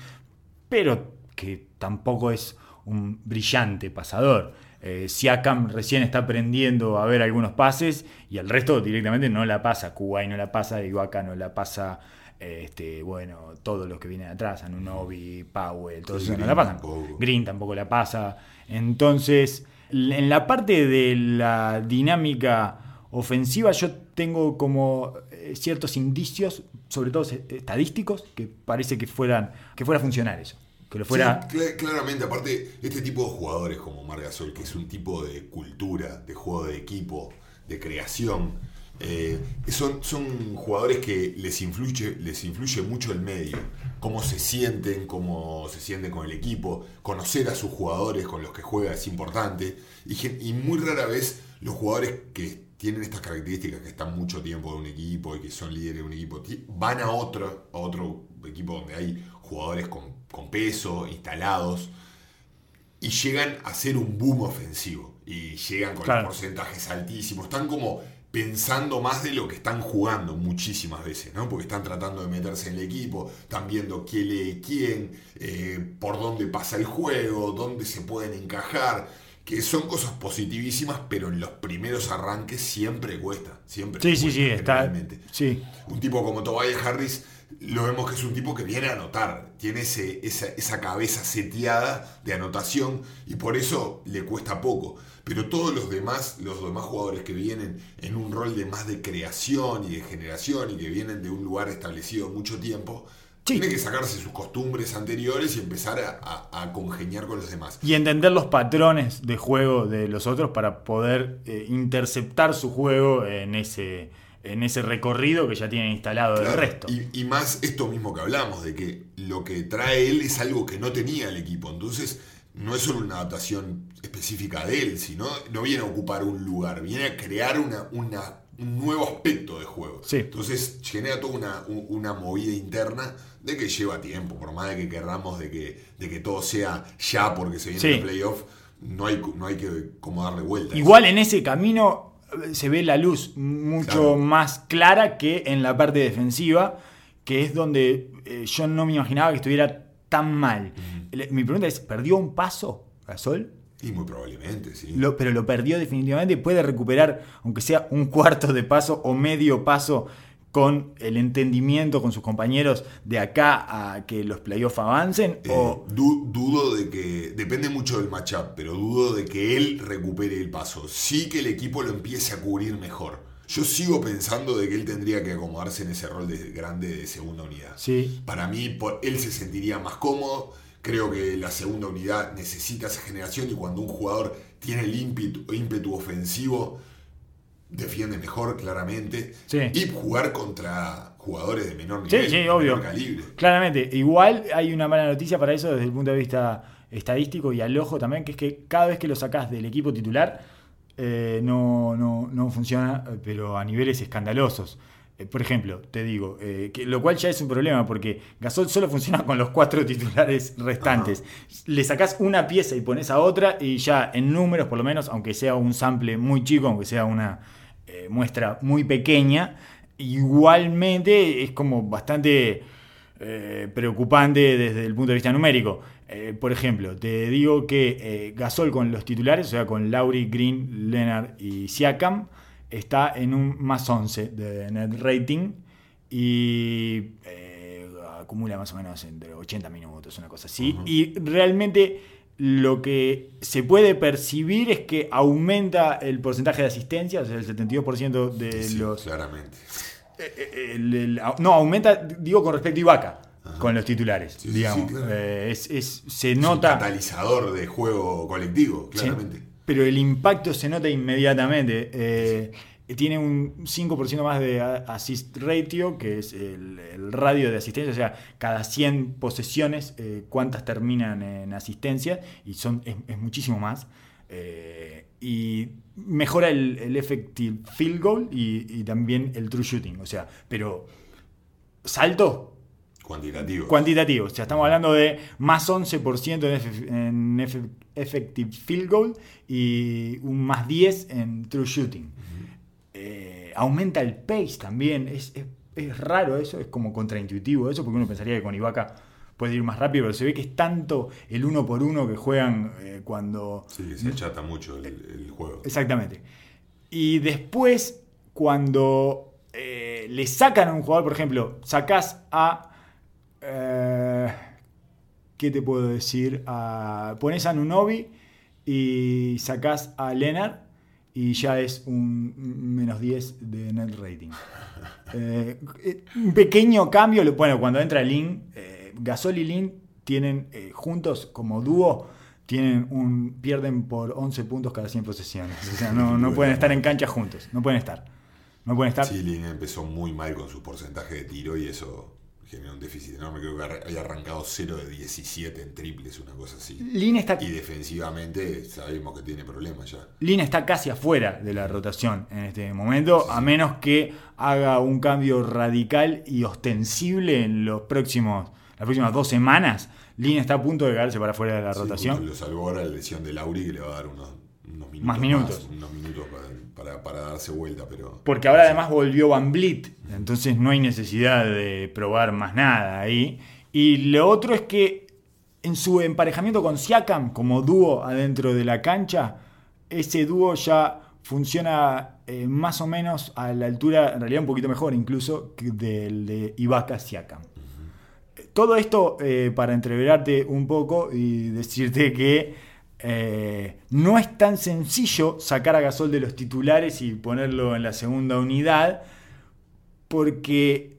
pero que tampoco es un brillante pasador. Eh, Siakam recién está aprendiendo a ver algunos pases y el resto directamente no la pasa. Kuwait no la pasa, Ibaka no la pasa. eh, Este, bueno, todos los que vienen atrás, Anunobi, Powell, todos Sí, esos no la pasan. tampoco. Green tampoco la pasa. Entonces, en la parte de la dinámica ofensiva, yo tengo como ciertos indicios, sobre todo eh, estadísticos, que parece que fueran que fuera a funcionar eso. Que lo fuera. Claramente, aparte, este tipo de jugadores como Margasol, que es un tipo de cultura, de juego de equipo, de creación, eh, son, son jugadores que les influye, les influye mucho el medio, cómo se sienten, cómo se sienten con el equipo, conocer a sus jugadores con los que juega es importante, y muy rara vez los jugadores que tienen estas características, que están mucho tiempo en un equipo y que son líderes de un equipo, van a otro, a otro equipo donde hay jugadores con, con peso, instalados, y llegan a ser un boom ofensivo. Y llegan con Claro. porcentajes altísimos. Están como pensando más de lo que están jugando muchísimas veces, ¿no? Porque están tratando de meterse en el equipo, están viendo quién lee quién, eh, por dónde pasa el juego, dónde se pueden encajar, que son cosas positivísimas, pero en los primeros arranques siempre cuesta, siempre. Sí, cuesta, sí, está. Sí. Un tipo como Tobias Harris, lo vemos que es un tipo que viene a anotar, tiene ese, esa, esa cabeza seteada de anotación y por eso le cuesta poco. Pero todos los demás, los demás jugadores que vienen en un rol de más de creación y de generación y que vienen de un lugar establecido mucho tiempo, Sí. tienen que sacarse sus costumbres anteriores y empezar a, a- a congeniar con los demás. Y entender los patrones de juego de los otros para poder eh, interceptar su juego en ese, en ese recorrido que ya tienen instalado Claro, resto. Y, y más esto mismo que hablamos, de que lo que trae él es algo que no tenía el equipo. Entonces, no es solo una adaptación específica de él, sino no viene a ocupar un lugar, viene a crear una, una- un nuevo aspecto de juego. Sí. Entonces, genera toda una, un- una movida interna de que lleva tiempo, por más de que querramos de que, de que todo sea ya porque se viene Sí. el playoff, no hay, no hay que como darle vueltas. Igual en ese camino eh, se ve la luz mucho Claro. más clara que en la parte defensiva, que es donde eh, yo no me imaginaba que estuviera tan mal. Mi pregunta es, ¿perdió un paso Gasol? Y muy probablemente, sí. Lo- pero lo perdió definitivamente. Puede recuperar, aunque sea un cuarto de paso o medio paso, con el entendimiento con sus compañeros de acá a que los playoffs avancen. Eh, o du- dudo de que. Depende mucho del matchup, pero dudo de que él recupere el paso. Sí que el equipo lo empiece a cubrir mejor. Yo sigo pensando de que él tendría que acomodarse en ese rol de grande de segunda unidad. sí, Para mí, por- él se sentiría más cómodo. Creo que la segunda unidad necesita esa generación y cuando un jugador tiene el ímpetu, ímpetu ofensivo, defiende mejor, claramente. Sí. Y jugar contra jugadores de menor nivel, sí, obvio. menor calibre. Claramente, igual hay una mala noticia para eso desde el punto de vista estadístico y al ojo también, que es que cada vez que lo sacás del equipo titular eh, no, no, no funciona, pero a niveles escandalosos. Eh, por ejemplo, te digo, eh, que, lo cual ya es un problema porque Gasol solo funciona con los cuatro titulares restantes. Le sacás una pieza y pones a otra y ya en números por lo menos, aunque sea un sample muy chico, aunque sea una eh, muestra muy pequeña. Igualmente es como bastante eh, preocupante desde el punto de vista numérico. Por ejemplo, te digo que Gasol con los titulares, o sea, con Lauri, Green, Leonard y Siakam, está en un más 11 de net rating y eh, acumula más o menos entre 80 minutos, una cosa así. Y realmente lo que se puede percibir es que aumenta el porcentaje de asistencia, o sea, el 72% de Sí, los claramente. eh, el- el- no, aumenta, digo, con respecto a Ibaka, con los titulares, Sí, digamos. sí, claro. Eh, es, es- se Es un nota, catalizador de juego colectivo, sí, claramente. Pero el impacto se nota inmediatamente. Eh, tiene un 5% más de assist ratio, que es el, radio de asistencia, o sea, cada 100 posesiones, eh, cuántas terminan en asistencia, y son es, es muchísimo más. Eh, y mejora el, el effective field goal y, y también el true shooting, o sea, pero salto Cuantitativo. cuantitativo. O sea, estamos hablando de más 11% en, eff- en eff- effective field goal y un más 10 en true shooting. Eh, aumenta el pace también. Es, es- es raro eso, es como contraintuitivo eso, porque uno pensaría que con Ibaka puede ir más rápido, pero se ve que es tanto el uno por uno que juegan eh, cuando Sí, que se achata mucho el, el juego. Exactamente. Y después, cuando eh, le sacan a un jugador, por ejemplo, sacás a. eh, ¿Qué te puedo decir? A, pones a Nunobi y sacás a Leonard y ya es un menos 10 de net rating. Eh, un pequeño cambio, bueno, cuando entra Lin, eh, Gasol y Lin tienen juntos como dúo, tienen un, pierden por 11 puntos cada 100 posesiones. O sea, no, no pueden estar en cancha juntos, no pueden estar. No pueden estar. Sí, Lin empezó muy mal con su porcentaje de tiro y eso generó un déficit enorme. Creo que había arrancado 0 de 17 en triples, una cosa así. Lin está, Y defensivamente sabemos que tiene problemas ya. Lin está casi afuera de la rotación en este momento, a menos que haga un cambio radical y ostensible en los próximos, las próximas dos semanas. Lin está a punto de quedarse para afuera de la Sí, rotación. lo salvó ahora la lesión de Lauri que le va a dar unos, unos minutos Más minutos. unos minutos para, para- para darse vuelta, pero... Porque ahora además volvió Van Vliet, entonces no hay necesidad de probar más nada ahí. Y lo otro es que en su emparejamiento con Siakam como dúo adentro de la cancha, ese dúo ya funciona eh, más o menos a la altura, en realidad un poquito mejor incluso, que del de Ibaka Siakam. Todo esto eh, para entreverarte un poco y decirte que eh, no es tan sencillo sacar a Gasol de los titulares y ponerlo en la segunda unidad porque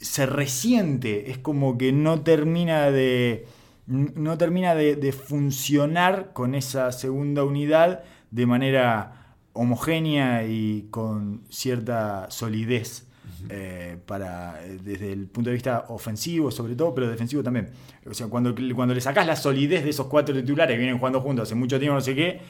se resiente, es como que no termina de no termina de, de funcionar con esa segunda unidad de manera homogénea y con cierta solidez eh, para, desde el punto de vista ofensivo sobre todo, pero defensivo también. O sea, cuando, cuando le sacás la solidez de esos cuatro titulares que vienen jugando juntos hace mucho tiempo, no sé qué,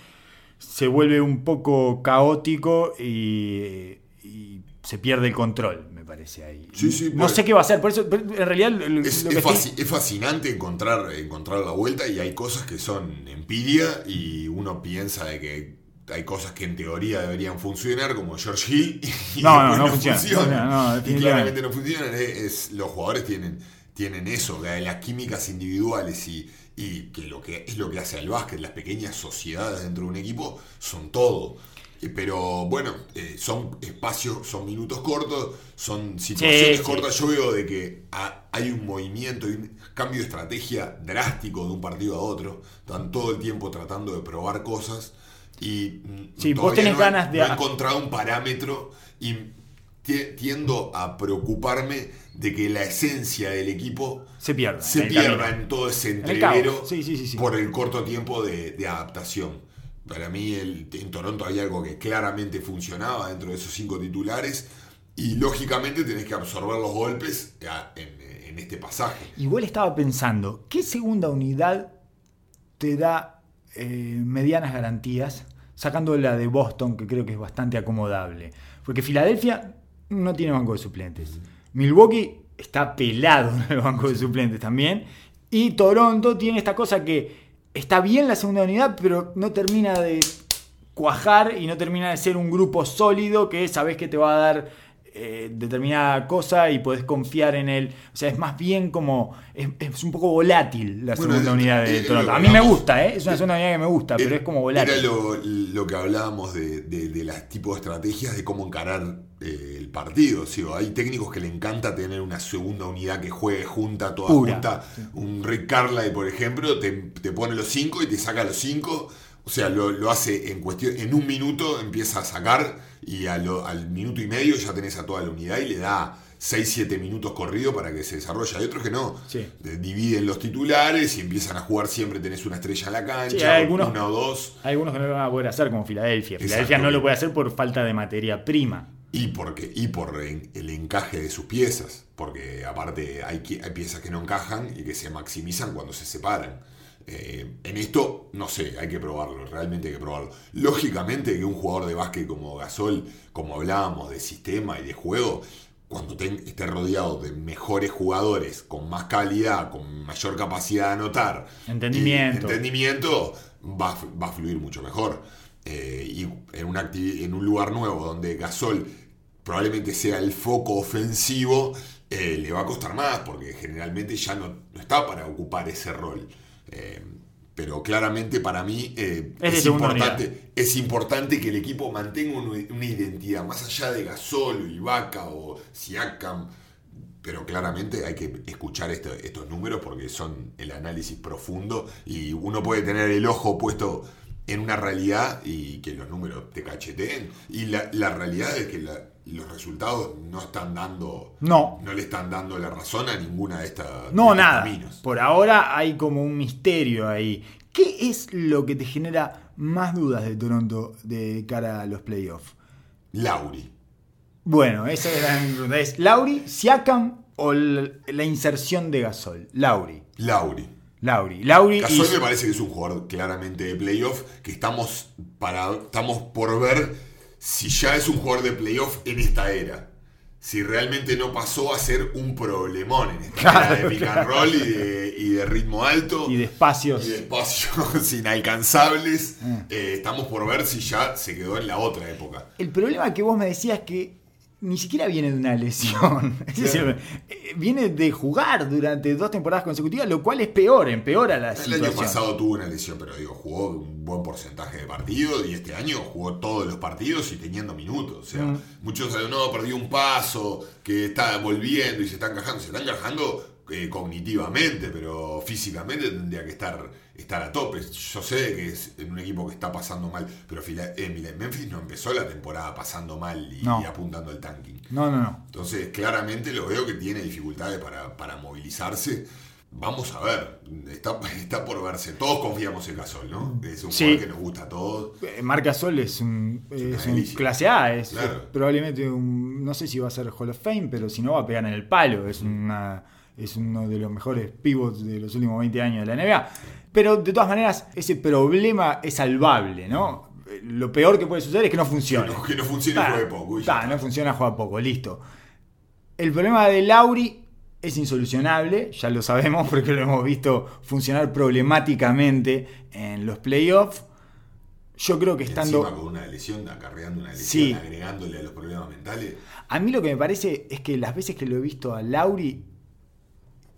se vuelve un poco caótico y, y se pierde el control, me parece ahí. Sí, sí, no sé qué va a hacer, por eso, en realidad lo, lo Es, que es estoy- fasci- es fascinante encontrar, encontrar la vuelta y hay cosas que son empiria y uno piensa de que hay cosas que en teoría deberían funcionar como George Hill y No, no, no funciona. funcionan. No, no, y claramente no funcionan. Es- los jugadores tienen, tienen eso, que las químicas individuales y, y que, lo que es lo que hace al básquet, las pequeñas sociedades dentro de un equipo son todo. Eh, Pero bueno, eh, son espacios, son minutos cortos, son situaciones sí. cortas. Yo veo de que ha- hay un movimiento y un cambio de estrategia drástico de un partido a otro. Están todo el tiempo tratando de probar cosas y mm, Sí, vos tenés no he- ganas de- no he encontrado un parámetro y tiendo a preocuparme de que la esencia del equipo se pierde. se en pierda en todo ese entrevero Sí, sí, sí, sí. por el corto tiempo de, de adaptación. Para mí el- en Toronto hay algo que claramente funcionaba dentro de esos cinco titulares y lógicamente tenés que absorber los golpes a- en, en este pasaje. Igual estaba pensando, ¿qué segunda unidad te da eh, medianas garantías? Sacando la de Boston, que creo que es bastante acomodable. Porque Filadelfia no tiene banco de suplentes. Milwaukee está pelado en el banco de suplentes también. Y Toronto tiene esta cosa que está bien la segunda unidad, pero no termina de cuajar y no termina de ser un grupo sólido que sabes que te va a dar eh, determinada cosa y podés confiar en él. O sea, es más bien como. Es, es un poco volátil la Bueno, segunda eh, unidad de eh, Toronto. A mí me gusta, ¿eh? Es una segunda unidad que me gusta, pero es como volátil. Era lo, lo que hablábamos de, de, de las tipos de estrategias de cómo encarar eh, el partido. ¿sí? Hay técnicos que le encanta tener una segunda unidad que juegue junta, toda Pura, junta. Un Rick Carlisle, por ejemplo, te, te pone los cinco y te saca los cinco. O sea, lo, lo hace en cuestión, en un minuto empieza a sacar y a lo- al minuto y medio ya tenés a toda la unidad y le da 6-7 minutos corrido para que se desarrolle. Hay otros que no. Sí. Dividen los titulares y empiezan a jugar siempre, tenés una estrella en la cancha, Sí, hay algunos- una o dos. Hay algunos que no lo van a poder hacer, como Filadelfia. Exacto. Filadelfia no lo puede hacer por falta de materia prima. Y, porque, y por el encaje de sus piezas, porque aparte hay, hay piezas que no encajan y que se maximizan cuando se separan. Eh, en esto, no sé, hay que probarlo, realmente hay que probarlo. Lógicamente que un jugador de básquet como Gasol, como hablábamos de sistema y de juego, cuando ten- esté rodeado de mejores jugadores, con más calidad, con mayor capacidad de anotar, Entendimiento. y entendimiento, va, a f- va a fluir mucho mejor. Eh, y en, una activi- en un lugar nuevo donde Gasol probablemente sea el foco ofensivo, eh, le va a costar más porque generalmente ya no, no está para ocupar ese rol. Eh, pero claramente para mí eh, Es importante, es importante que el equipo mantenga un- una identidad, más allá de Gasol, Ibaka o Siakam. Pero claramente hay que escuchar esto- estos números porque son el análisis profundo y uno puede tener el ojo puesto en una realidad y que los números te cacheteen. Y la, la realidad es que la- los resultados no están dando, No. no le están dando la razón a ninguna de estas No, de nada. caminos. Por ahora hay como un misterio ahí. ¿Qué es lo que te genera más dudas de Toronto de cara a los playoffs? Lauri. Bueno, esa es mi pregunta. ¿Es Lauri, Siakam o la inserción de Gasol? Lauri. Lauri. Lauri. Lauri Gasol y- me parece que es un jugador claramente de playoff, que estamos, para, estamos por ver si ya es un jugador de playoff en esta era. Si realmente no pasó a ser un problemón en esta Claro, era de pick and claro. roll y de, y de ritmo alto y de espacios. y de espacios inalcanzables. Mm. Eh, estamos por ver si ya se quedó en la otra época. El problema que vos me decías que ni siquiera viene de una lesión. Decir, eh, viene de jugar durante dos temporadas consecutivas, lo cual es peor, empeora la El situación. año pasado tuvo una lesión, pero digo, jugó un buen porcentaje de partidos y este año jugó todos los partidos y teniendo minutos. O sea, Mm. muchos saben, no, perdió un paso, que está volviendo y se está encajando. Se está encajando eh, cognitivamente, pero físicamente tendría que estar, estar a tope. Yo sé que es en un equipo que está pasando mal, pero eh, Memphis no empezó la temporada pasando mal y, No. y apuntando al tanking. No, no, no. Entonces, claramente lo veo que tiene dificultades para, para movilizarse. Vamos a ver, está, está por verse. Todos confiamos en Gasol, ¿no? Es un Sí. jugador que nos gusta a todos. Eh, Marc Gasol es un, es un clase A, es Claro. es probablemente un, no sé si va a ser Hall of Fame, pero si no va a pegar en el palo, es una es uno de los mejores pivots de los últimos 20 años de la NBA. Pero de todas maneras, ese problema es salvable, ¿no? Lo peor que puede suceder es que no funcione. Que no, que no funcione juegue poco. y ta, está. no funciona, juega poco, listo. El problema de Lauri es insolucionable, ya lo sabemos porque lo hemos visto funcionar problemáticamente en los playoffs. Yo creo que estando... Encima con una lesión, acarreando una lesión, Sí. agregándole a los problemas mentales. A mí lo que me parece es que las veces que lo he visto a Lauri,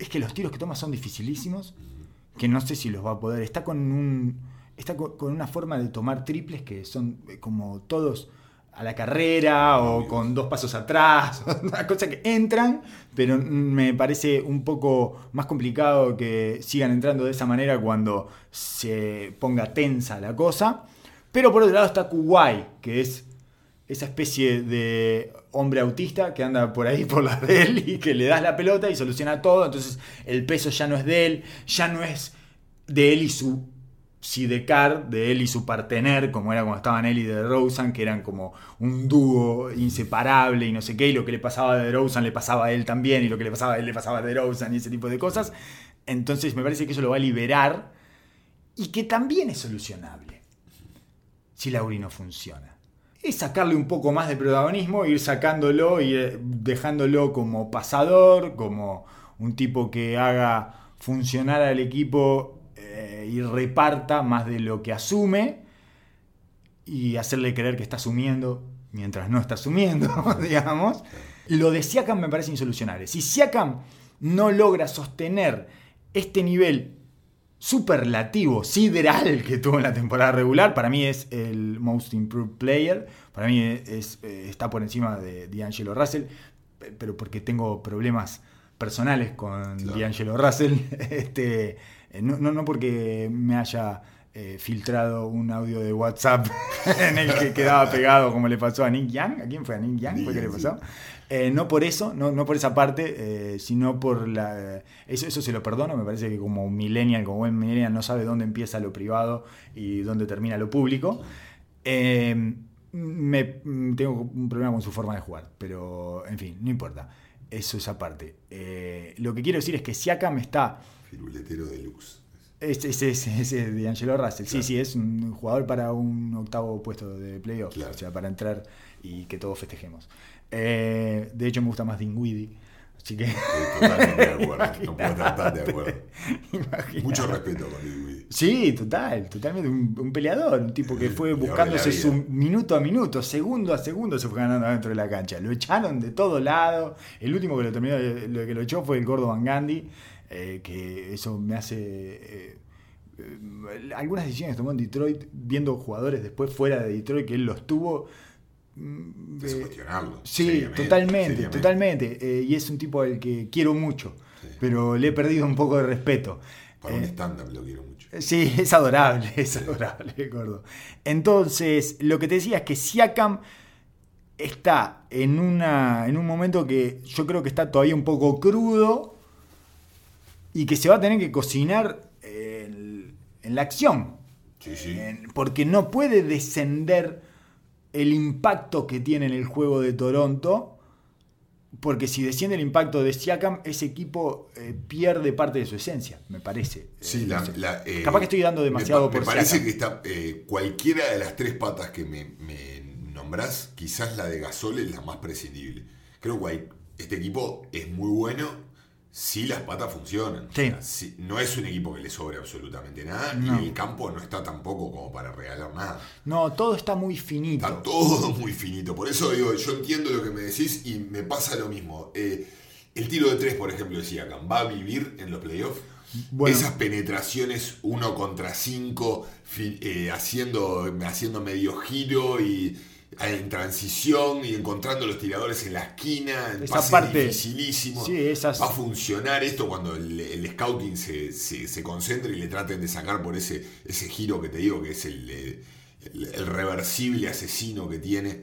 es que los tiros que toma son dificilísimos, que no sé si los va a poder. Está con un. Está con, una forma de tomar triples que son eh, como todos a la carrera o con dos pasos atrás, una cosa que entran, pero me parece un poco más complicado que sigan entrando de esa manera cuando se ponga tensa la cosa. Pero por otro lado está Kuwait, que es esa especie de hombre autista que anda por ahí por la de él y que le das la pelota y soluciona todo. Entonces el peso ya no es de él, ya no es de él y su sidecar, de él y su partener, como era cuando estaban él y de Rosen, que eran como un dúo inseparable y no sé qué, y lo que le pasaba a Rosen le pasaba a él también, y lo que le pasaba a él le pasaba a Rosen y ese tipo de cosas. Entonces me parece que eso lo va a liberar y que también es solucionable si Lauri no funciona. Es sacarle un poco más de protagonismo, ir sacándolo, ir dejándolo como pasador, como un tipo que haga funcionar al equipo eh, y reparta más de lo que asume. y hacerle creer que está sumiendo mientras no está sumiendo, digamos. Lo de Siakam me parece insolucionable. Si Siakam no logra sostener este nivel superlativo, sideral que tuvo en la temporada regular, para mí es el most improved player, para mí es, eh, está por encima de D'Angelo Russell, pero porque tengo problemas personales con D'Angelo Russell, este, eh, no, no, no porque me haya eh, filtrado un audio de WhatsApp en el que quedaba pegado como le pasó a Nick Young. ¿A quién fue? ¿A Nick Young? ¿Fue que le pasó? Eh, no por eso, no, no por esa parte, eh, sino por la... Eso, eso se lo perdono, me parece que como millennial, como buen millennial, no sabe dónde empieza lo privado y dónde termina lo público. me, tengo un problema con su forma de jugar, pero en fin, no importa. Eso es aparte. lo que quiero decir es que Siakam está... Firuletero de luz. Ese, ese, ese, de Angelo Russell. Sí, sí, es un jugador para un octavo puesto de playoff. O sea, para entrar y que todos festejemos. Eh, de hecho, me gusta más Dinwiddie. Así que. totalmente de acuerdo. no puedo estar de acuerdo. Mucho respeto con Dinwiddie. Sí, total, totalmente. Un, peleador, un tipo que fue buscándose su minuto a minuto, segundo a segundo se fue ganando dentro de la cancha. Lo echaron de todo lado. El último que lo terminó, lo que lo echó fue el gordo Van Gandhi. Eh, que eso me hace... Eh, eh, algunas decisiones tomó en Detroit, viendo jugadores después fuera de Detroit, que él los tuvo... Mm, es cuestionarlo. Sí, totalmente, totalmente. y es un tipo al que quiero mucho, pero le he perdido un poco de respeto. Para un estándar lo quiero mucho. Sí, es adorable, es adorable, gordo. Entonces, lo que te decía es que Siakam está en, una, en un momento que yo creo que está todavía un poco crudo, y que se va a tener que cocinar en, la acción. Sí, porque no puede descender el impacto que tiene en el juego de Toronto. Porque si desciende el impacto de Siakam, ese equipo eh, pierde parte de su esencia, me parece. Sí, la, eh, Capaz que estoy dando demasiado me, me parece que está eh, cualquiera de las tres patas que me, me nombrás, quizás la de Gasol es la más prescindible. Creo que este equipo es muy bueno si las patas funcionan. no es un equipo que le sobre absolutamente nada y el campo no está tampoco como para regalar nada. No, todo está muy finito. Está todo muy finito. Por eso digo, yo entiendo lo que me decís y me pasa lo mismo. Eh, el tiro de tres, por ejemplo, decía Siakam, ¿va a vivir en los playoffs? Esas penetraciones uno contra cinco, eh, haciendo, haciendo medio giro y en transición y encontrando los tiradores en la esquina, en Esa parte, dificilísimo. Va a funcionar esto cuando el, scouting se, se, concentre y le traten de sacar por ese, ese giro que te digo, que es el, el, reversible asesino que tiene.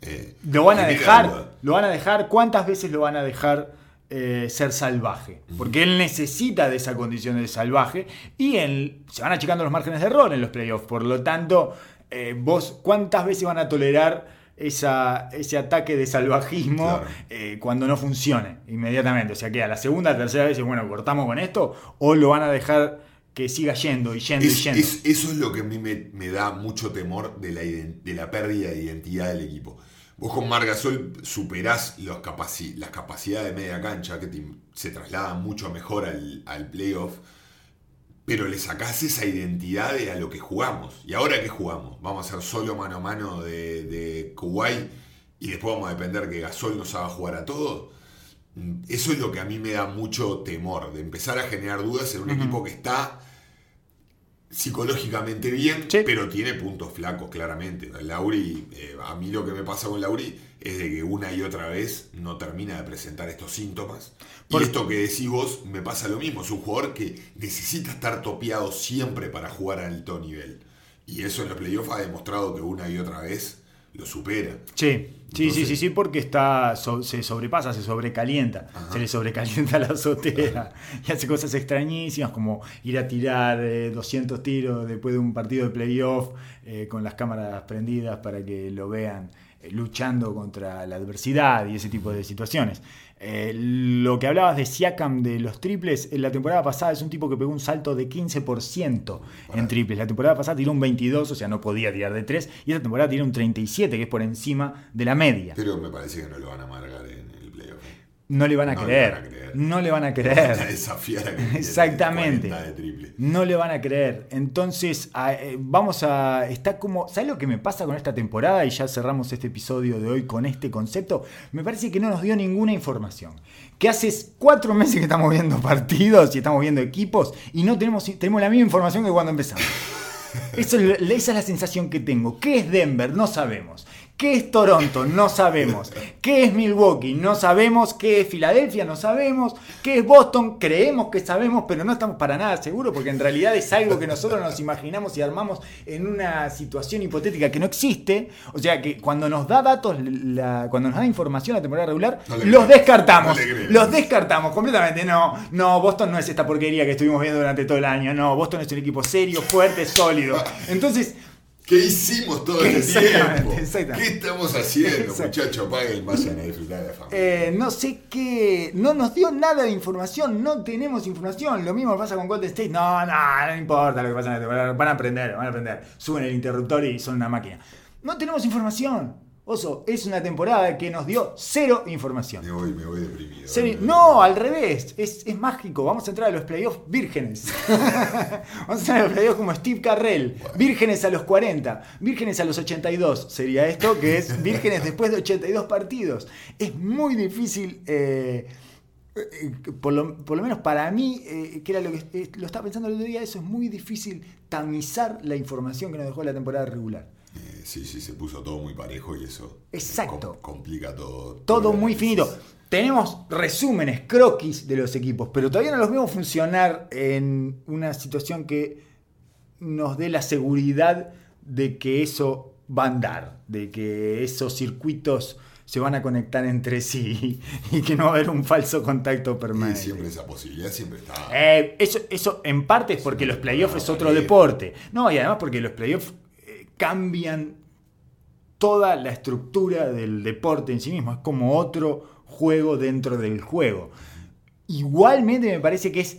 Eh, lo van a dejar, lo van a dejar, ¿cuántas veces lo van a dejar? Eh, ser salvaje, porque él necesita de esa condición de salvaje y él, se van achicando los márgenes de error en los playoffs, por lo tanto eh, vos cuántas veces van a tolerar esa, ese ataque de salvajismo eh, cuando no funcione inmediatamente. O sea que a la segunda, tercera vez, bueno, cortamos con esto, o lo van a dejar que siga yendo y yendo y yendo. eso es lo que a mí me, da mucho temor de la, de la pérdida de identidad del equipo. Vos con Margasol superás los las capacidades de media cancha que se trasladan mucho mejor al, al playoff pero le sacás esa identidad a lo que jugamos. ¿Y ahora qué jugamos? ¿Vamos a hacer solo mano a mano de, de Kuwait y después vamos a depender que Gasol nos haga jugar a todo? Mm, eso es lo que a mí me da mucho temor, de empezar a generar dudas en un equipo que está psicológicamente bien, pero tiene puntos flacos, claramente. Lauri, eh, a mí lo que me pasa con Lauri es de que una y otra vez no termina de presentar estos síntomas. Por y esto que decís vos me pasa lo mismo. Es un jugador que necesita estar topeado siempre para jugar a alto nivel. Y eso en los playoffs ha demostrado que una y otra vez lo supera. Sí, sí, sí, sí, sí, porque está, se sobrepasa, se sobrecalienta, se le sobrecalienta la azotea y hace cosas extrañísimas como ir a tirar 200 eh, tiros después de un partido de playoff eh, con las cámaras prendidas para que lo vean eh, luchando contra la adversidad y ese tipo de situaciones. Eh, lo que hablabas de Siakam de los triples, en la temporada pasada es un tipo que pegó un salto de 15% en triples. La temporada pasada tiró un 22, o sea, no podía tirar de 3, y esta temporada tiró un 37, que es por encima de la media. Pero me parece que no lo van a amargar. No le van a, No le van a creer. No le van a creer. desafiar a Exactamente. 40 de triple. No le van a creer. Entonces, eh, vamos a. Está como. ¿Sabes lo que me pasa con esta temporada? Y ya cerramos este episodio de hoy con este concepto. Me parece que no nos dio ninguna información. Que hace cuatro meses que estamos viendo partidos y estamos viendo equipos y no tenemos, tenemos la misma información que cuando empezamos. Eso es esa es la sensación que tengo. ¿Qué es Denver? No sabemos. ¿Qué es Toronto? No sabemos. ¿Qué es Milwaukee? No sabemos. ¿Qué es Filadelfia? No sabemos. ¿Qué es Boston? Creemos que sabemos, pero no estamos para nada seguros porque en realidad es algo que nosotros nos imaginamos y armamos en una situación hipotética que no existe. O sea que cuando nos da datos, la- cuando nos da información la temporada regular, No los descartamos. No. Los descartamos completamente. No, no, Boston no es esta porquería que estuvimos viendo durante todo el año. No, Boston es un equipo serio, fuerte, sólido. Entonces, ¿Qué hicimos todo este Exactamente, tiempo? exactamente. ¿Qué estamos haciendo, muchachos? Paguen, vayan a disfrutar de la familia. eh, no sé qué. No nos dio nada de información. No tenemos información. Lo mismo pasa con Golden State. No, no, no importa lo que pasa temporada. Van a aprender, van a aprender. Suben el interruptor y son una máquina. No tenemos información. Oso, es una temporada que nos dio cero información. Me voy, me voy deprimido. No, al revés. Es, es mágico. Vamos a entrar a los playoffs vírgenes. Vamos a entrar a los playoffs como Steve Carrell. Vírgenes a los 40. Vírgenes a los 82. Sería esto, que es vírgenes después de 82 partidos. Es muy difícil. eh, eh, por, lo, por lo menos para mí, eh, que era lo que eh, lo estaba pensando el otro día, eso es muy difícil tamizar la información que nos dejó la temporada regular. Eh, sí, sí, se puso todo muy parejo y eso. Exacto. com- complica todo. Todo muy finito. Tenemos resúmenes, croquis de los equipos, pero todavía no los vemos funcionar en una situación que nos dé la seguridad de que eso va a andar, de que esos circuitos se van a conectar entre sí y que no va a haber un falso contacto Y permanente. siempre esa posibilidad siempre está. Eh, eso, eso en parte es porque los playoffs es otro deporte. No, y además porque los playoffs cambian toda la estructura del deporte en sí mismo. Es como otro juego dentro del juego. Igualmente me parece que es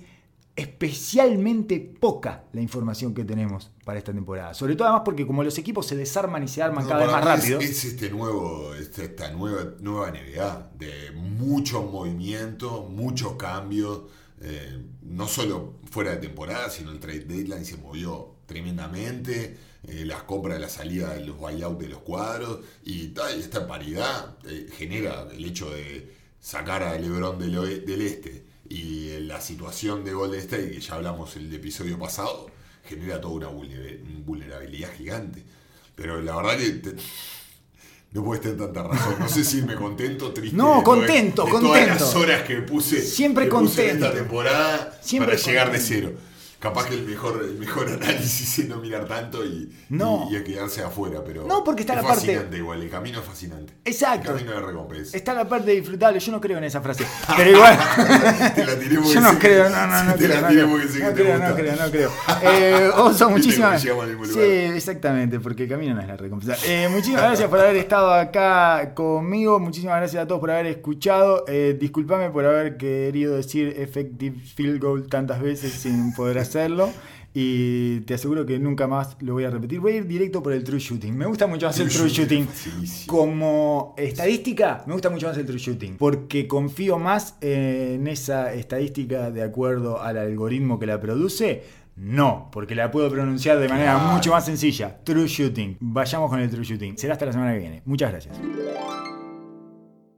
especialmente poca la información que tenemos para esta temporada. Sobre todo además porque como los equipos se desarman y se arman No, cada vez más rápido. Es, es este nuevo, esta, esta nueva, nueva NBA, de mucho movimiento, mucho cambio, eh, no solo fuera de temporada, sino el trade deadline se movió tremendamente, eh, las compras, la salida de los buyouts de los cuadros, y, esta paridad eh, genera el hecho de sacar a LeBron del, del este y eh, la situación de Golden State, que ya hablamos el episodio pasado, genera toda una vulner- vulnerabilidad gigante. Pero la verdad que te- no puedes tener tanta razón. No sé si irme contento, triste. No, de contento, de contento. Todas las horas que puse, Siempre que puse en contento. esta temporada Siempre para llegar de contento. cero. Capaz que el mejor, el mejor análisis es no mirar tanto y, No. y, y quedarse afuera. Pero No, porque está es la parte- fascinante igual, el camino es fascinante. Exacto. El camino de recompensa. Está la parte disfrutable, yo no creo en esa frase. Pero igual. Te la tiré porque Yo no que- creo, no, no, no te creo. la No tiré porque que no te creo, gusta. no creo, no creo. Eh, Oso, muchísimas mismo Sí, exactamente, porque el camino no es la recompensa. Eh, muchísimas gracias por haber estado acá conmigo. Muchísimas gracias a todos por haber escuchado. Eh, disculpame por haber querido decir effective field goal tantas veces sin poder hacerlo. Y te aseguro que nunca más lo voy a repetir. Voy a ir directo por el true shooting. Me gusta mucho más el True shooting. Como estadística, me gusta mucho más el true shooting. Porque confío más en esa estadística de acuerdo al algoritmo que la produce. No, porque la puedo pronunciar de manera mucho más sencilla. True shooting. Vayamos con el true shooting. Será hasta la semana que viene. Muchas gracias.